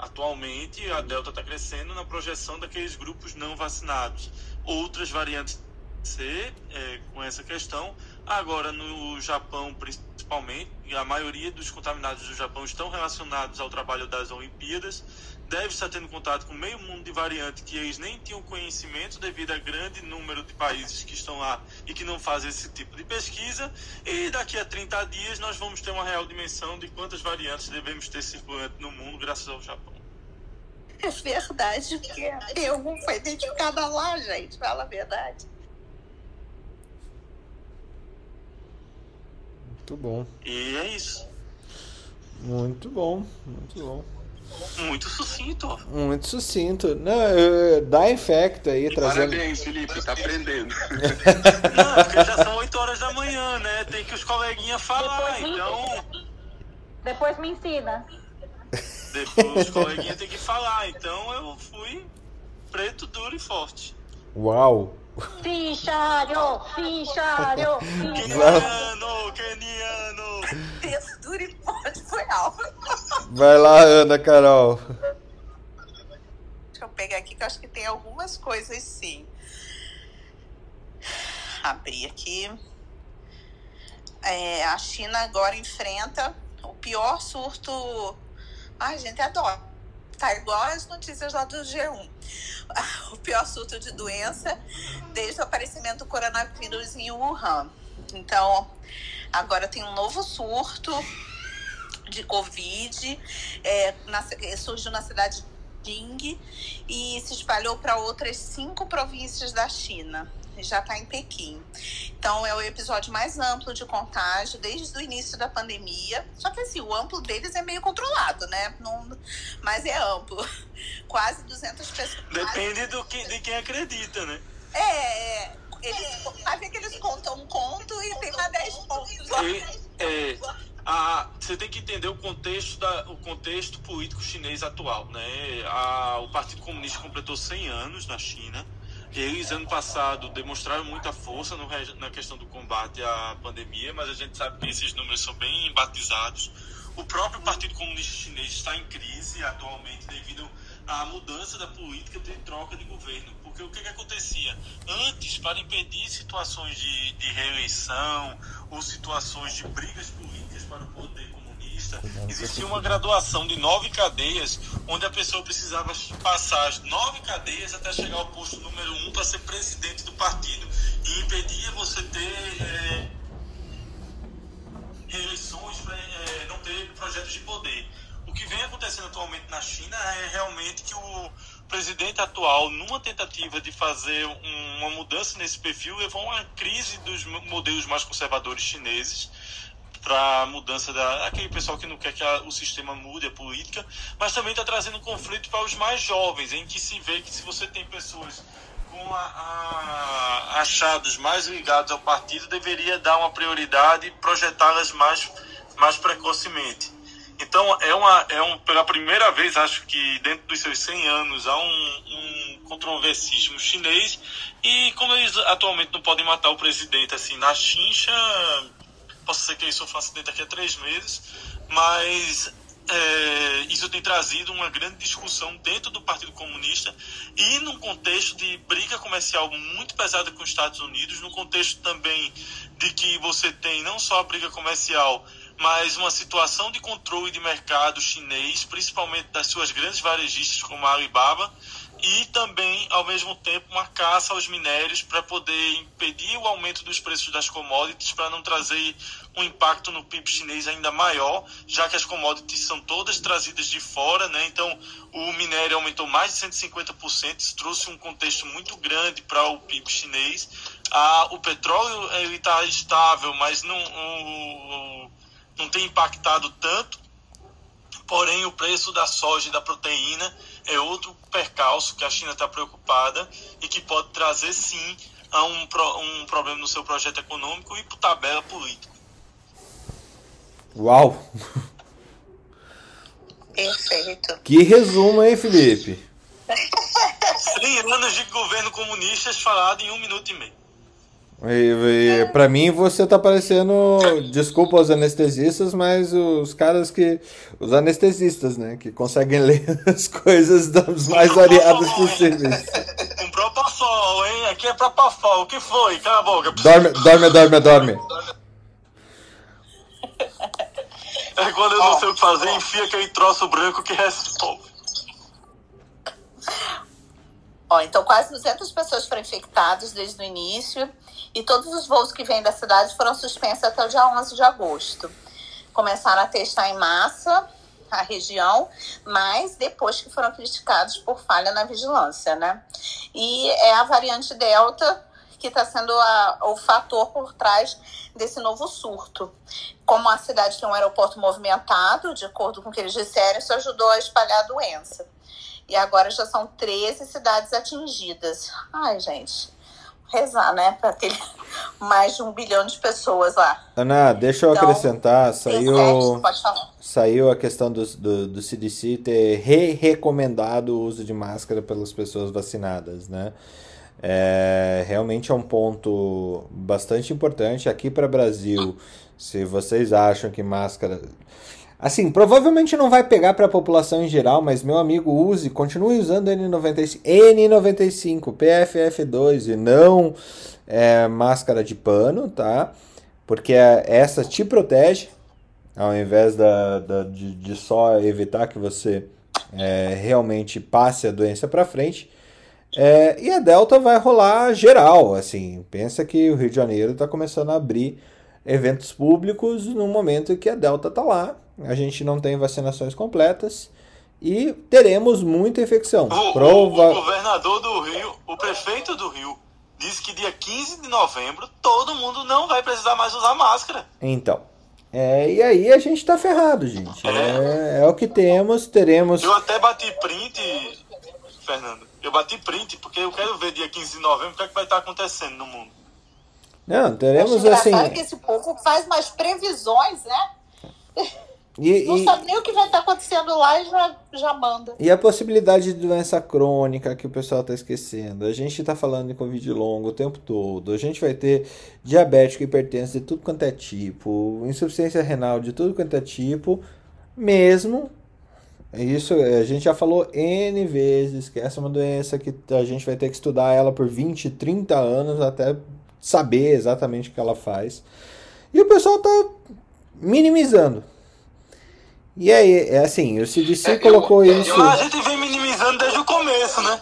Speaker 3: atualmente, a Delta está crescendo na projeção daqueles grupos não vacinados. Outras variantes C, é, com essa questão. Agora, no Japão, principalmente, a maioria dos contaminados do Japão estão relacionados ao trabalho das Olimpíadas deve estar tendo contato com meio mundo de variante que eles nem tinham conhecimento devido ao grande número de países que estão lá e que não fazem esse tipo de pesquisa. E daqui a 30 dias nós vamos ter uma real dimensão de quantas variantes devemos ter circulante no mundo graças ao Japão.
Speaker 5: É verdade, porque nenhum foi identificada lá, gente. Fala a verdade.
Speaker 1: Muito bom.
Speaker 3: E é isso.
Speaker 1: Muito bom, muito bom.
Speaker 3: Muito sucinto.
Speaker 1: Muito sucinto. Não, dá infecto aí, trazendo.
Speaker 4: Parabéns, Felipe, tá aprendendo.
Speaker 3: Não, porque já são 8 horas da manhã, né? Tem que os coleguinhas falar, Depois então.
Speaker 8: Depois me ensina.
Speaker 3: Depois os coleguinhas têm que falar, então eu fui preto, duro e forte.
Speaker 1: Uau!
Speaker 8: Fichário! Fichário!
Speaker 3: Keniano! Keniano!
Speaker 5: Duro e forte foi algo.
Speaker 1: Vai lá, Ana Carol.
Speaker 5: Deixa eu pegar aqui que eu acho que tem algumas coisas sim. Abrir aqui. É, a China agora enfrenta o pior surto. Ai, gente, adoro. Tá igual as notícias lá do G1. O pior surto de doença desde o aparecimento do coronavírus em Wuhan. Então, agora tem um novo surto de Covid, é, na, surgiu na cidade de Jing e se espalhou para outras cinco províncias da China. Já está em Pequim. Então, é o episódio mais amplo de contágio desde o início da pandemia. Só que, assim, o amplo deles é meio controlado, né? Não, mas é amplo. Quase 200 pessoas.
Speaker 3: Depende do que, de quem acredita, né?
Speaker 5: É, é eles, ver que eles contam um conto e tem mais 10 pontos lá.
Speaker 3: É, a, você tem que entender o contexto, da, o contexto político chinês atual. Né? A, o Partido Comunista completou 100 anos na China. Eles, ano passado, demonstraram muita força no, na questão do combate à pandemia, mas a gente sabe que esses números são bem batizados. O próprio Partido Comunista Chinês está em crise atualmente devido à mudança da política de troca de governo. Porque o que, que acontecia? Antes, para impedir situações de, de reeleição ou situações de brigas políticas para o poder comunista, existia uma graduação de nove cadeias, onde a pessoa precisava passar as nove cadeias até chegar ao posto número um para ser presidente do partido. E impedia você ter é, reeleições, para é, não ter projetos de poder. O que vem acontecendo atualmente na China é realmente que o presidente atual, numa tentativa de fazer uma mudança nesse perfil, levou a uma crise dos modelos mais conservadores chineses para a mudança da aquele pessoal que não quer que a, o sistema mude a política, mas também está trazendo conflito para os mais jovens, em que se vê que se você tem pessoas com a, a, achados mais ligados ao partido, deveria dar uma prioridade e projetá-las mais, mais precocemente. Então, é uma, é um, pela primeira vez, acho que dentro dos seus 100 anos, há um, um controversismo chinês. E como eles atualmente não podem matar o presidente assim na chincha, possa ser que sofra um acidente daqui a três meses, mas é, isso tem trazido uma grande discussão dentro do Partido Comunista e num contexto de briga comercial muito pesada com os Estados Unidos, no contexto também de que você tem não só a briga comercial, mas uma situação de controle de mercado chinês, principalmente das suas grandes varejistas como a Alibaba, e também, ao mesmo tempo, uma caça aos minérios para poder impedir o aumento dos preços das commodities, para não trazer um impacto no PIB chinês ainda maior, já que as commodities são todas trazidas de fora, né? Então, o minério aumentou mais de 150%, isso trouxe um contexto muito grande para o PIB chinês. Ah, o petróleo está estável, mas não, não tem impactado tanto. Porém, o preço da soja e da proteína é outro percalço que a China está preocupada e que pode trazer, sim, a um, um problema no seu projeto econômico e por tabela política.
Speaker 1: Uau!
Speaker 5: Perfeito.
Speaker 1: Que resumo, hein, Felipe?
Speaker 3: 100 anos de governo comunista falado em um minuto e meio.
Speaker 1: E, e, pra mim você tá parecendo. Desculpa os anestesistas, mas os caras que. Os anestesistas, né? Que conseguem ler as coisas das mais variadas possíveis.
Speaker 3: Um propofol, hein? Aqui é propofol. O que foi? Cala a boca.
Speaker 1: Dorme, dorme, dorme, dorme.
Speaker 3: É quando eu não sei o que fazer, enfia aquele troço branco que resolve.
Speaker 5: Ó, então quase 200 pessoas foram infectadas desde o início e todos os voos que vêm da cidade foram suspensos até o dia 11 de agosto. Começaram a testar em massa a região, mas depois que foram criticados por falha na vigilância, né? E é a variante Delta que está sendo a, o fator por trás desse novo surto. Como a cidade tem um aeroporto movimentado, de acordo com o que eles disseram, isso ajudou a espalhar a doença. E agora já são 13 cidades atingidas. Ai, gente, rezar, né? Para ter mais de um bilhão de pessoas lá.
Speaker 1: Ana, deixa eu então, acrescentar, saiu, saiu a questão do, do, do CDC ter re-recomendado o uso de máscara pelas pessoas vacinadas, né? É, realmente é um ponto bastante importante aqui para o Brasil. Se vocês acham que máscara Assim, provavelmente não vai pegar para a população em geral, mas meu amigo use, continue usando N95, N95, PFF2 e não é, máscara de pano, tá? Porque essa te protege, ao invés da, da de, de, só evitar que você é, realmente passe a doença para frente. É, e a Delta vai rolar geral, assim, pensa que o Rio de Janeiro está começando a abrir eventos públicos no momento que a Delta está lá, a gente não tem vacinações completas e teremos muita infecção.
Speaker 3: O, Prova... o governador do Rio, o prefeito do Rio, disse que dia 15 de novembro todo mundo não vai precisar mais usar máscara.
Speaker 1: Então. É, e aí a gente tá ferrado, gente. É. é, é o que temos, teremos.
Speaker 3: Eu até bati print, Fernando. Eu bati print porque eu quero ver dia 15 de novembro o que, é que vai estar acontecendo no mundo.
Speaker 1: Não, teremos assim.
Speaker 5: que esse povo faz mais previsões, né? E, não e, sabe nem o que vai estar acontecendo lá e já, já manda.
Speaker 1: E a possibilidade de doença crônica que o pessoal está esquecendo. A gente está falando de Covid longo o tempo todo. A gente vai ter diabético, hipertenso de tudo quanto é tipo, insuficiência renal de tudo quanto é tipo, mesmo. Isso a gente já falou N vezes que essa é uma doença que a gente vai ter que estudar ela por 20, 30 anos até saber exatamente o que ela faz. E o pessoal está minimizando e aí, é assim, o CDC é, colocou eu, isso.
Speaker 3: a gente vem minimizando desde o começo, né?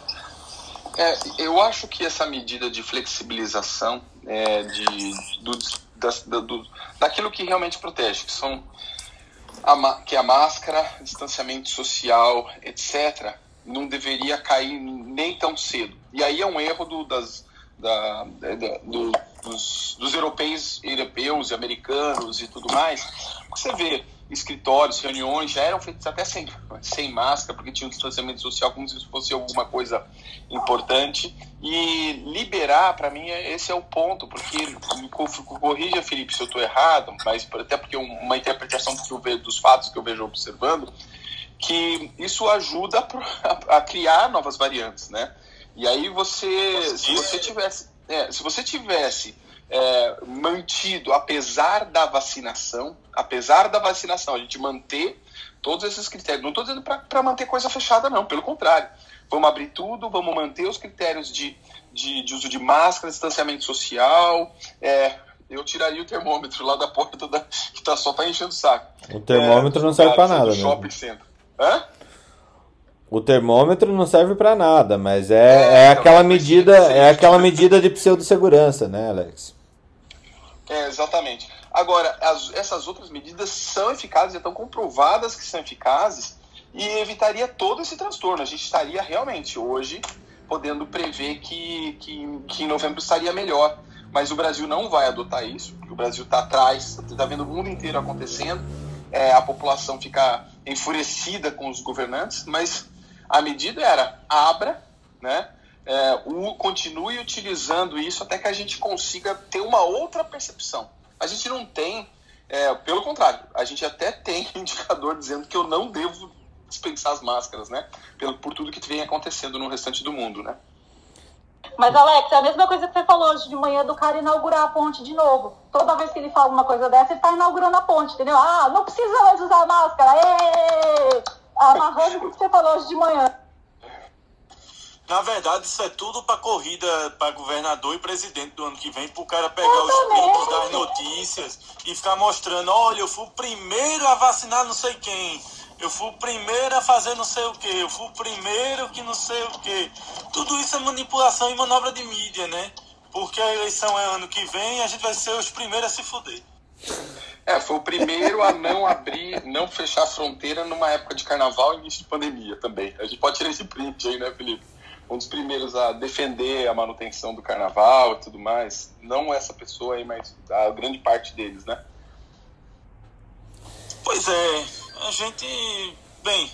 Speaker 4: É, eu acho que essa medida de flexibilização é, de, do, das, do, daquilo que realmente protege, que são a, que é a máscara, distanciamento social, etc., não deveria cair nem tão cedo. E aí é um erro do, das, da, da, do, dos, dos europeus, europeus e americanos e tudo mais. Você vê, escritórios, reuniões já eram feitas até sem, sem máscara, porque tinha um distanciamento social como se fosse alguma coisa importante. E liberar, para mim, é, esse é o ponto, porque, me corrija, Felipe, se eu estou errado, mas até porque uma interpretação que eu vejo, dos fatos que eu vejo observando, que isso ajuda a, a criar novas variantes, né? E aí você, se você tivesse, é, se você tivesse é, mantido, apesar da vacinação, apesar da vacinação, a gente manter todos esses critérios. Não estou dizendo para manter coisa fechada, não, pelo contrário. Vamos abrir tudo, vamos manter os critérios de, de, de uso de máscara, distanciamento social. É, eu tiraria o termômetro lá da porta da, que tá, só tá enchendo o saco.
Speaker 1: O termômetro é, não serve para nada, né?
Speaker 4: Shopping center. Hã?
Speaker 1: O termômetro não serve para nada, mas é, é, é então, aquela medida, é aquela medida de pseudo-segurança, né, Alex?
Speaker 4: É, exatamente. Agora, as, essas outras medidas são eficazes, estão comprovadas que são eficazes e evitaria todo esse transtorno. A gente estaria realmente hoje podendo prever que, que, que em novembro estaria melhor. Mas o Brasil não vai adotar isso, o Brasil está atrás, está vendo o mundo inteiro acontecendo, é, a população fica enfurecida com os governantes, mas a medida era abra, né? É, o, continue utilizando isso até que a gente consiga ter uma outra percepção. A gente não tem, é, pelo contrário, a gente até tem indicador dizendo que eu não devo dispensar as máscaras, né? Pelo, por tudo que vem acontecendo no restante do mundo, né?
Speaker 8: Mas, Alex, é a mesma coisa que você falou hoje de manhã do cara inaugurar a ponte de novo. Toda vez que ele fala uma coisa dessa, ele está inaugurando a ponte, entendeu? Ah, não precisa mais usar máscara. Amarrando o que você falou hoje de manhã.
Speaker 3: Na verdade, isso é tudo para corrida para governador e presidente do ano que vem, para o cara pegar eu os pontos das notícias e ficar mostrando: olha, eu fui o primeiro a vacinar não sei quem, eu fui o primeiro a fazer não sei o que, eu fui o primeiro que não sei o que. Tudo isso é manipulação e manobra de mídia, né? Porque a eleição é ano que vem e a gente vai ser os primeiros a se fuder.
Speaker 4: É, foi o primeiro a não abrir, não fechar a fronteira numa época de carnaval e início de pandemia também. A gente pode tirar esse print aí, né, Felipe? Um dos primeiros a defender a manutenção do carnaval e tudo mais. Não essa pessoa aí, mas a grande parte deles, né?
Speaker 3: Pois é, a gente. Bem,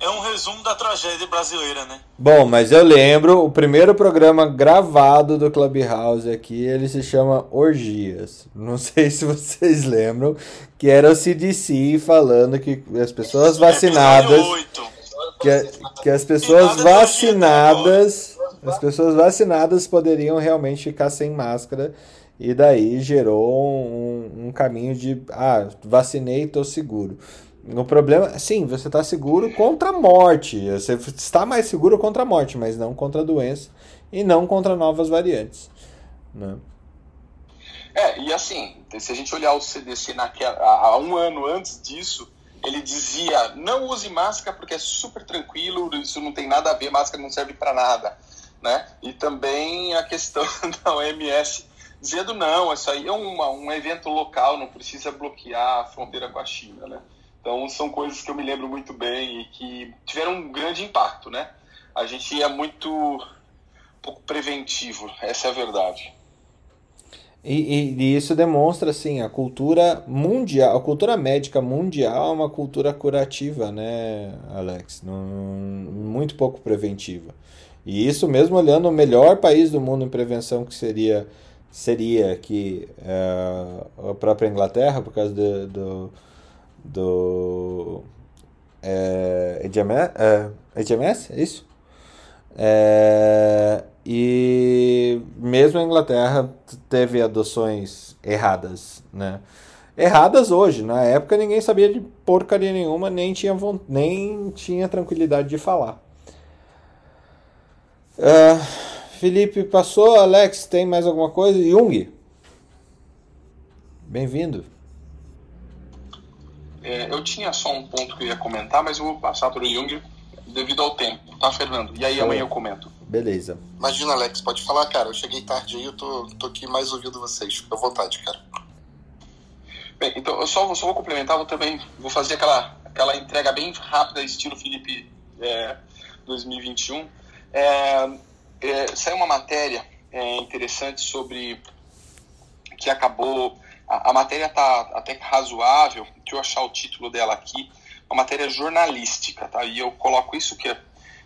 Speaker 3: é um resumo da tragédia brasileira, né?
Speaker 1: Bom, mas eu lembro, o primeiro programa gravado do Clubhouse aqui, ele se chama Orgias. Não sei se vocês lembram, que era o CDC falando que as pessoas vacinadas. 8 que, que as pessoas vacinadas, as pessoas vacinadas poderiam realmente ficar sem máscara e daí gerou um, um caminho de ah, vacinei, estou seguro. O problema, sim, você está seguro contra a morte. Você está mais seguro contra a morte, mas não contra a doença e não contra novas variantes. Né?
Speaker 4: É, e assim, se a gente olhar o CDC naquela, há um ano antes disso, ele dizia: não use máscara porque é super tranquilo, isso não tem nada a ver, máscara não serve para nada. Né? E também a questão da OMS dizendo: não, isso aí é uma, um evento local, não precisa bloquear a fronteira com a China. Né? Então, são coisas que eu me lembro muito bem e que tiveram um grande impacto. Né? A gente é muito pouco preventivo, essa é a verdade.
Speaker 1: E, e, e, isso demonstra assim a cultura mundial, a cultura médica mundial é uma cultura curativa, né, Alex? muito pouco preventiva. E isso mesmo olhando o melhor país do mundo em prevenção que seria seria que é, a própria Inglaterra por causa do do, do é, HMS, é, HMS, é isso? É, e mesmo a Inglaterra teve adoções erradas, né? Erradas hoje, na época ninguém sabia de porcaria nenhuma, nem tinha, nem tinha tranquilidade de falar. Uh, Felipe passou, Alex, tem mais alguma coisa? Jung, bem-vindo.
Speaker 4: É, eu tinha só um ponto que eu ia comentar, mas eu vou passar para o Jung devido ao tempo, tá, Fernando? E aí amanhã eu comento.
Speaker 1: Beleza.
Speaker 9: Imagina, Alex, pode falar, cara. Eu cheguei tarde aí, eu tô, tô aqui mais ouvindo vocês. Fica à vontade, cara.
Speaker 4: Bem, então eu só, só vou complementar, vou também vou fazer aquela, aquela entrega bem rápida, estilo Felipe é, 2021. É, é, saiu uma matéria é, interessante sobre que acabou. A, a matéria tá até razoável, deixa eu achar o título dela aqui uma matéria jornalística, tá? E eu coloco isso que é,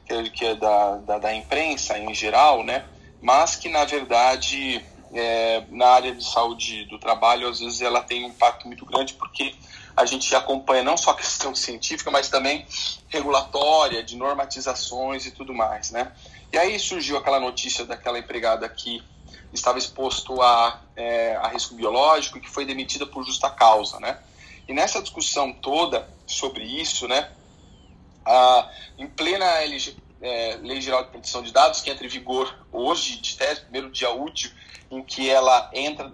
Speaker 4: que é, da, da, da, imprensa em geral, né? Mas que, na verdade, é, na área de saúde do trabalho, às vezes ela tem um impacto muito grande porque a gente acompanha não só a questão científica, mas também regulatória, de normatizações e tudo mais, né? E aí surgiu aquela notícia daquela empregada que estava exposto a, é, a risco biológico e que foi demitida por justa causa, né? E nessa discussão toda sobre isso, né, a, em plena LG, é, Lei Geral de Proteção de Dados, que entra em vigor hoje, de tese, primeiro dia útil, em que ela entra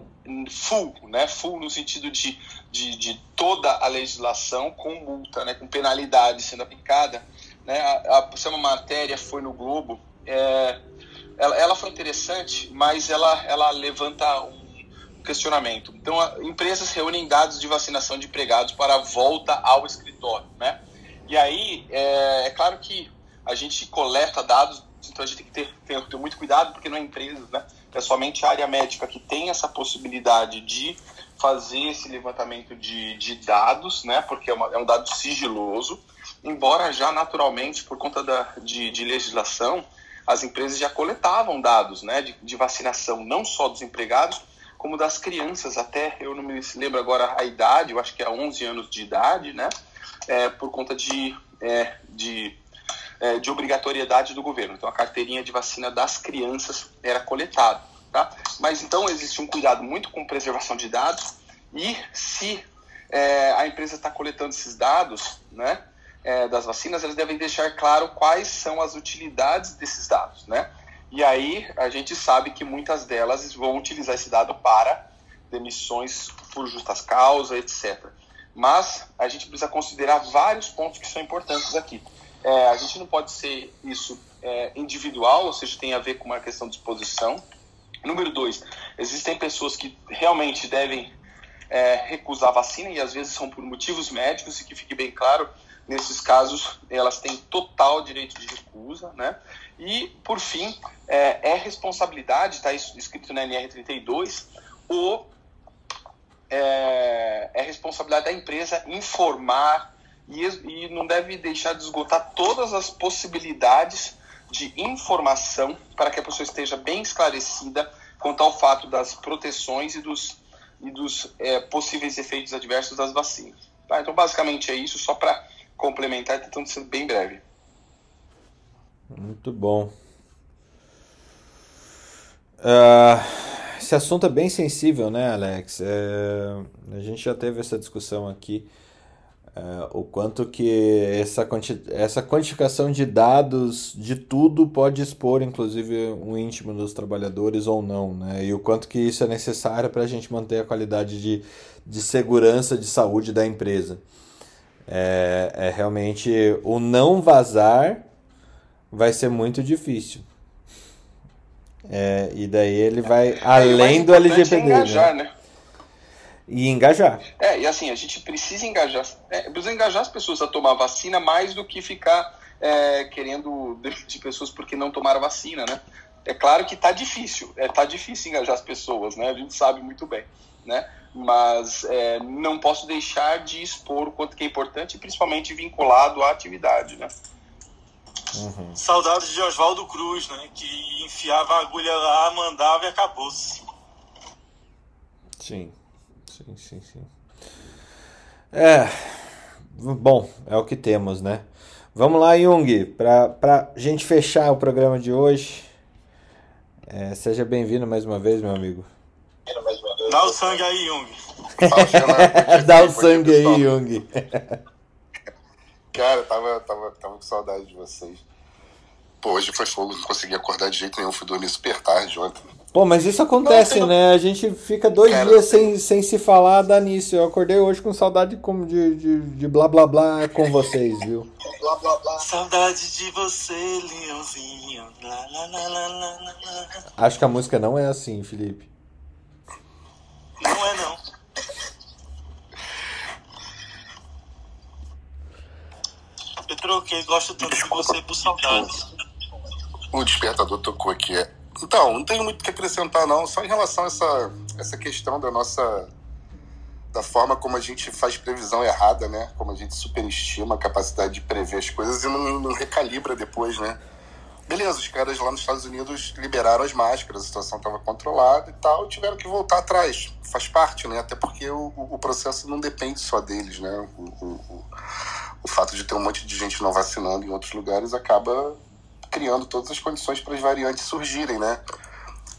Speaker 4: full, né, full no sentido de, de, de toda a legislação com multa, né, com penalidade sendo aplicada, né, a, a, é uma matéria foi no Globo, é, ela, ela foi interessante, mas ela, ela levanta um questionamento. Então, a, empresas reúnem dados de vacinação de empregados para a volta ao escritório, né? E aí, é, é claro que a gente coleta dados, então a gente tem que ter, ter, ter muito cuidado, porque não é empresas, né? É somente a área médica que tem essa possibilidade de fazer esse levantamento de, de dados, né? Porque é, uma, é um dado sigiloso, embora já naturalmente, por conta da, de, de legislação, as empresas já coletavam dados né, de, de, vacinação, não só dos empregados, como das crianças, até eu não me lembro agora a idade, eu acho que é 11 anos de idade, né, é, por conta de, é, de, é, de obrigatoriedade do governo. Então, a carteirinha de vacina das crianças era coletada. Tá? Mas então existe um cuidado muito com preservação de dados e se é, a empresa está coletando esses dados, né, é, das vacinas, eles devem deixar claro quais são as utilidades desses dados, né? E aí a gente sabe que muitas delas vão utilizar esse dado para demissões por justas causas, etc. Mas a gente precisa considerar vários pontos que são importantes aqui. É, a gente não pode ser isso é, individual, ou seja, tem a ver com uma questão de exposição. Número dois, existem pessoas que realmente devem é, recusar a vacina e às vezes são por motivos médicos e que fique bem claro Nesses casos, elas têm total direito de recusa, né? E, por fim, é, é responsabilidade, está escrito na NR32, o, é, é responsabilidade da empresa informar e, e não deve deixar de esgotar todas as possibilidades de informação para que a pessoa esteja bem esclarecida quanto ao fato das proteções e dos, e dos é, possíveis efeitos adversos das vacinas. Tá? Então, basicamente é isso, só para complementar, tentando ser bem breve.
Speaker 1: Muito bom. Uh, esse assunto é bem sensível, né, Alex? É, a gente já teve essa discussão aqui. É, o quanto que essa, quanti essa quantificação de dados de tudo pode expor, inclusive, o íntimo dos trabalhadores ou não, né? E o quanto que isso é necessário para a gente manter a qualidade de, de segurança de saúde da empresa. É, é realmente o não vazar vai ser muito difícil. É, e daí ele vai é, além do LGPD. É engajar, né? né? E engajar.
Speaker 4: É, e assim, a gente precisa engajar. É, precisa engajar as pessoas a tomar vacina mais do que ficar é, querendo de pessoas porque não tomaram vacina, né? É claro que tá difícil, é, tá difícil engajar as pessoas, né? A gente sabe muito bem, né? mas é, não posso deixar de expor o quanto que é importante, principalmente vinculado à atividade, né?
Speaker 3: Uhum. Saudades de Oswaldo Cruz, né? Que enfiava a agulha lá, mandava e acabou-se.
Speaker 1: Sim, sim, sim, sim. É, bom, é o que temos, né? Vamos lá, Jung, para pra gente fechar o programa de hoje. É, seja bem-vindo mais uma vez, meu amigo.
Speaker 3: Dá o sangue aí, Jung.
Speaker 1: Dá o sangue aí, Jung.
Speaker 9: Cara, tava, tava, tava com saudade de vocês. Pô, hoje foi fogo, não consegui acordar de jeito nenhum, fui dormir super tarde ontem.
Speaker 1: Pô, mas isso acontece, não, né? A gente fica dois Cara, dias sem, sem se falar, dá nisso. Eu acordei hoje com saudade de, de, de, de blá blá blá com vocês, viu?
Speaker 3: blá blá blá. Saudade de você, Leãozinho. Lá, lá, lá, lá, lá,
Speaker 1: lá. Acho que a música não é assim, Felipe.
Speaker 3: Não é não. Eu troquei, gosto tanto de você por saudades.
Speaker 9: O despertador tocou aqui. Então, não tenho muito o que acrescentar, não. Só em relação a essa, essa questão da nossa. da forma como a gente faz previsão errada, né? Como a gente superestima a capacidade de prever as coisas e não, não recalibra depois, né? Beleza, os caras lá nos Estados Unidos liberaram as máscaras, a situação estava controlada e tal, tiveram que voltar atrás. Faz parte, né? Até porque o, o processo não depende só deles, né? O, o, o, fato de ter um monte de gente não vacinando em outros lugares acaba criando todas as condições para as variantes surgirem, né?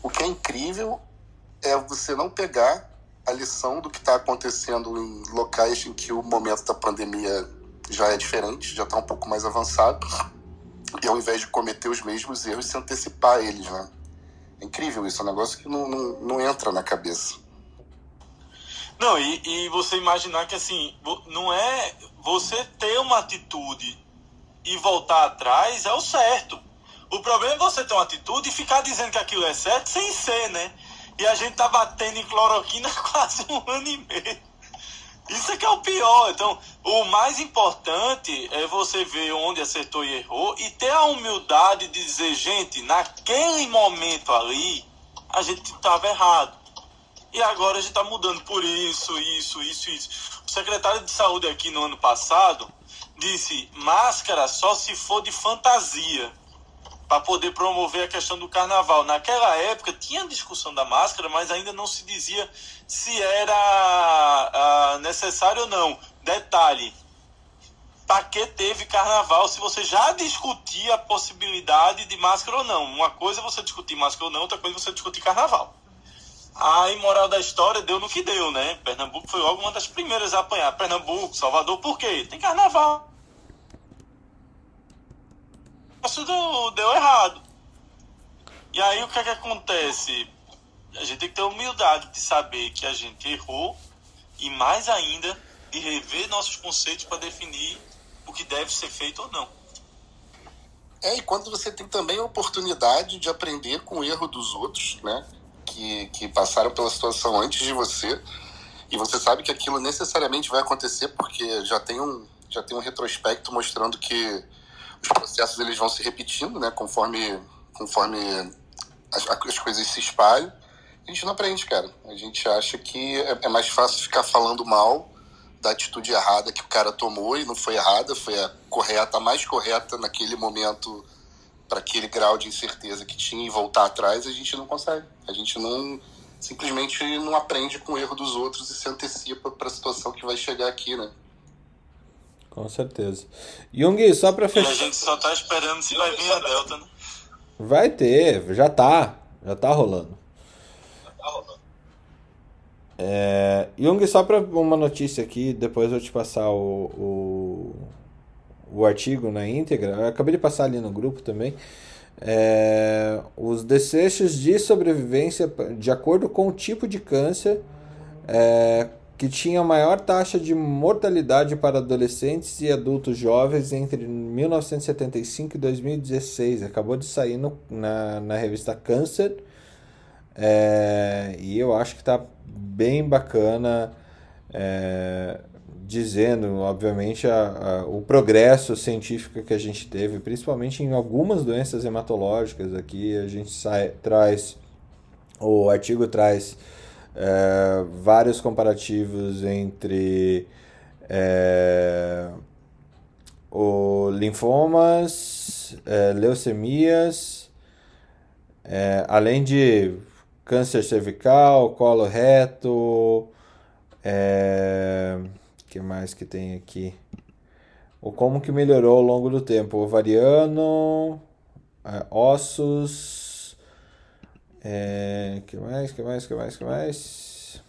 Speaker 9: O que é incrível é você não pegar a lição do que está acontecendo em locais em que o momento da pandemia já é diferente, já está um pouco mais avançado, e ao invés de cometer os mesmos erros, se antecipar a eles, né? É incrível isso, é um negócio que não, não, não entra na cabeça.
Speaker 3: Não, e, e você imaginar que assim, não é você ter uma atitude e voltar atrás é o certo. O problema é você ter uma atitude e ficar dizendo que aquilo é certo sem ser, né? E a gente tá batendo em cloroquina quase um ano e meio. Isso é que é o pior. Então, o mais importante é você ver onde acertou e errou e ter a humildade de dizer, gente, naquele momento ali, a gente estava errado. E agora a gente está mudando por isso, isso, isso, isso. O secretário de saúde aqui no ano passado disse: máscara só se for de fantasia para poder promover a questão do carnaval. Naquela época tinha discussão da máscara, mas ainda não se dizia se era uh, necessário ou não. Detalhe: para que teve carnaval se você já discutia a possibilidade de máscara ou não? Uma coisa é você discutir máscara ou não, outra coisa é você discutir carnaval. A moral da história deu no que deu, né? Pernambuco foi logo uma das primeiras a apanhar. Pernambuco, Salvador, por quê? Tem carnaval. Isso deu, deu errado. E aí o que é que acontece? A gente tem que ter humildade de saber que a gente errou e mais ainda de rever nossos conceitos para definir o que deve ser feito ou não.
Speaker 9: É, e quando você tem também a oportunidade de aprender com o erro dos outros, né? Que, que passaram pela situação antes de você e você sabe que aquilo necessariamente vai acontecer porque já tem um já tem um retrospecto mostrando que os processos eles vão se repetindo, né, conforme conforme as, as coisas se espalham. A gente não aprende, cara. A gente acha que é, é mais fácil ficar falando mal da atitude errada que o cara tomou e não foi errada, foi a correta, a mais correta naquele momento para aquele grau de incerteza que tinha e voltar atrás, a gente não consegue. A gente não simplesmente não aprende com o erro dos outros e se antecipa para a situação que vai chegar aqui, né?
Speaker 1: Com certeza. Jung, só para fechar.
Speaker 3: E a gente só tá esperando se vai vir a Delta, né?
Speaker 1: Vai ter, já tá. Já tá rolando. Já tá rolando. É, Jung, só para uma notícia aqui, depois eu te passar o, o o artigo na íntegra, eu acabei de passar ali no grupo também. É, os desfechos de sobrevivência de acordo com o tipo de câncer é, que tinha maior taxa de mortalidade para adolescentes e adultos jovens entre 1975 e 2016. Acabou de sair no, na, na revista Câncer é, e eu acho que está bem bacana. É, dizendo, obviamente, a, a, o progresso científico que a gente teve, principalmente em algumas doenças hematológicas. Aqui a gente sai, traz, o artigo traz é, vários comparativos entre é, o linfomas, é, leucemias, é, além de câncer cervical, colo reto, é, que mais que tem aqui? O como que melhorou ao longo do tempo? Ovariano, é, ossos, é, que mais, que mais, que mais, que mais?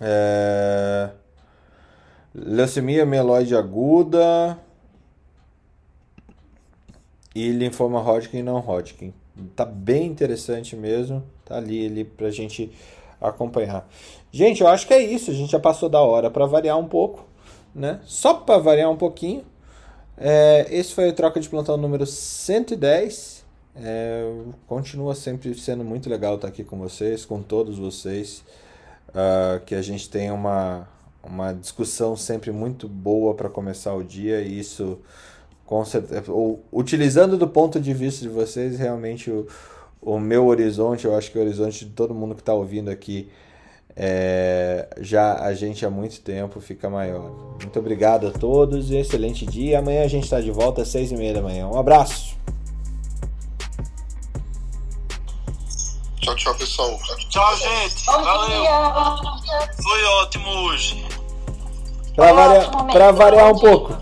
Speaker 1: É, leucemia mieloide aguda e linfoma Hodgkin não Hodgkin. Tá bem interessante mesmo. Tá ali, ali pra gente acompanhar. Gente, eu acho que é isso. A gente já passou da hora para variar um pouco, né? Só para variar um pouquinho. É, esse foi o Troca de Plantão número 110. É, continua sempre sendo muito legal estar aqui com vocês, com todos vocês. Uh, que a gente tem uma, uma discussão sempre muito boa para começar o dia e isso com certeza, ou, utilizando do ponto de vista de vocês realmente o, o meu horizonte, eu acho que o horizonte de todo mundo que está ouvindo aqui, é, já a gente há muito tempo fica maior. Muito obrigado a todos e excelente dia. Amanhã a gente está de volta às seis e meia da manhã. Um abraço.
Speaker 9: Tchau, tchau, pessoal.
Speaker 3: Tchau, gente. Valeu. Foi ótimo hoje.
Speaker 1: Para variar, variar um pouco.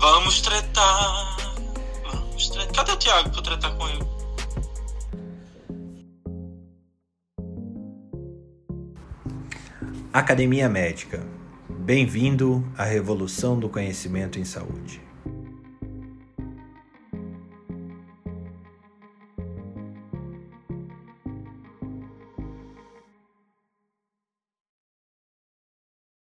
Speaker 3: Vamos tretar. Estranho. Cadê o Thiago pra eu tratar com ele?
Speaker 1: Academia Médica. Bem-vindo à revolução do conhecimento em saúde.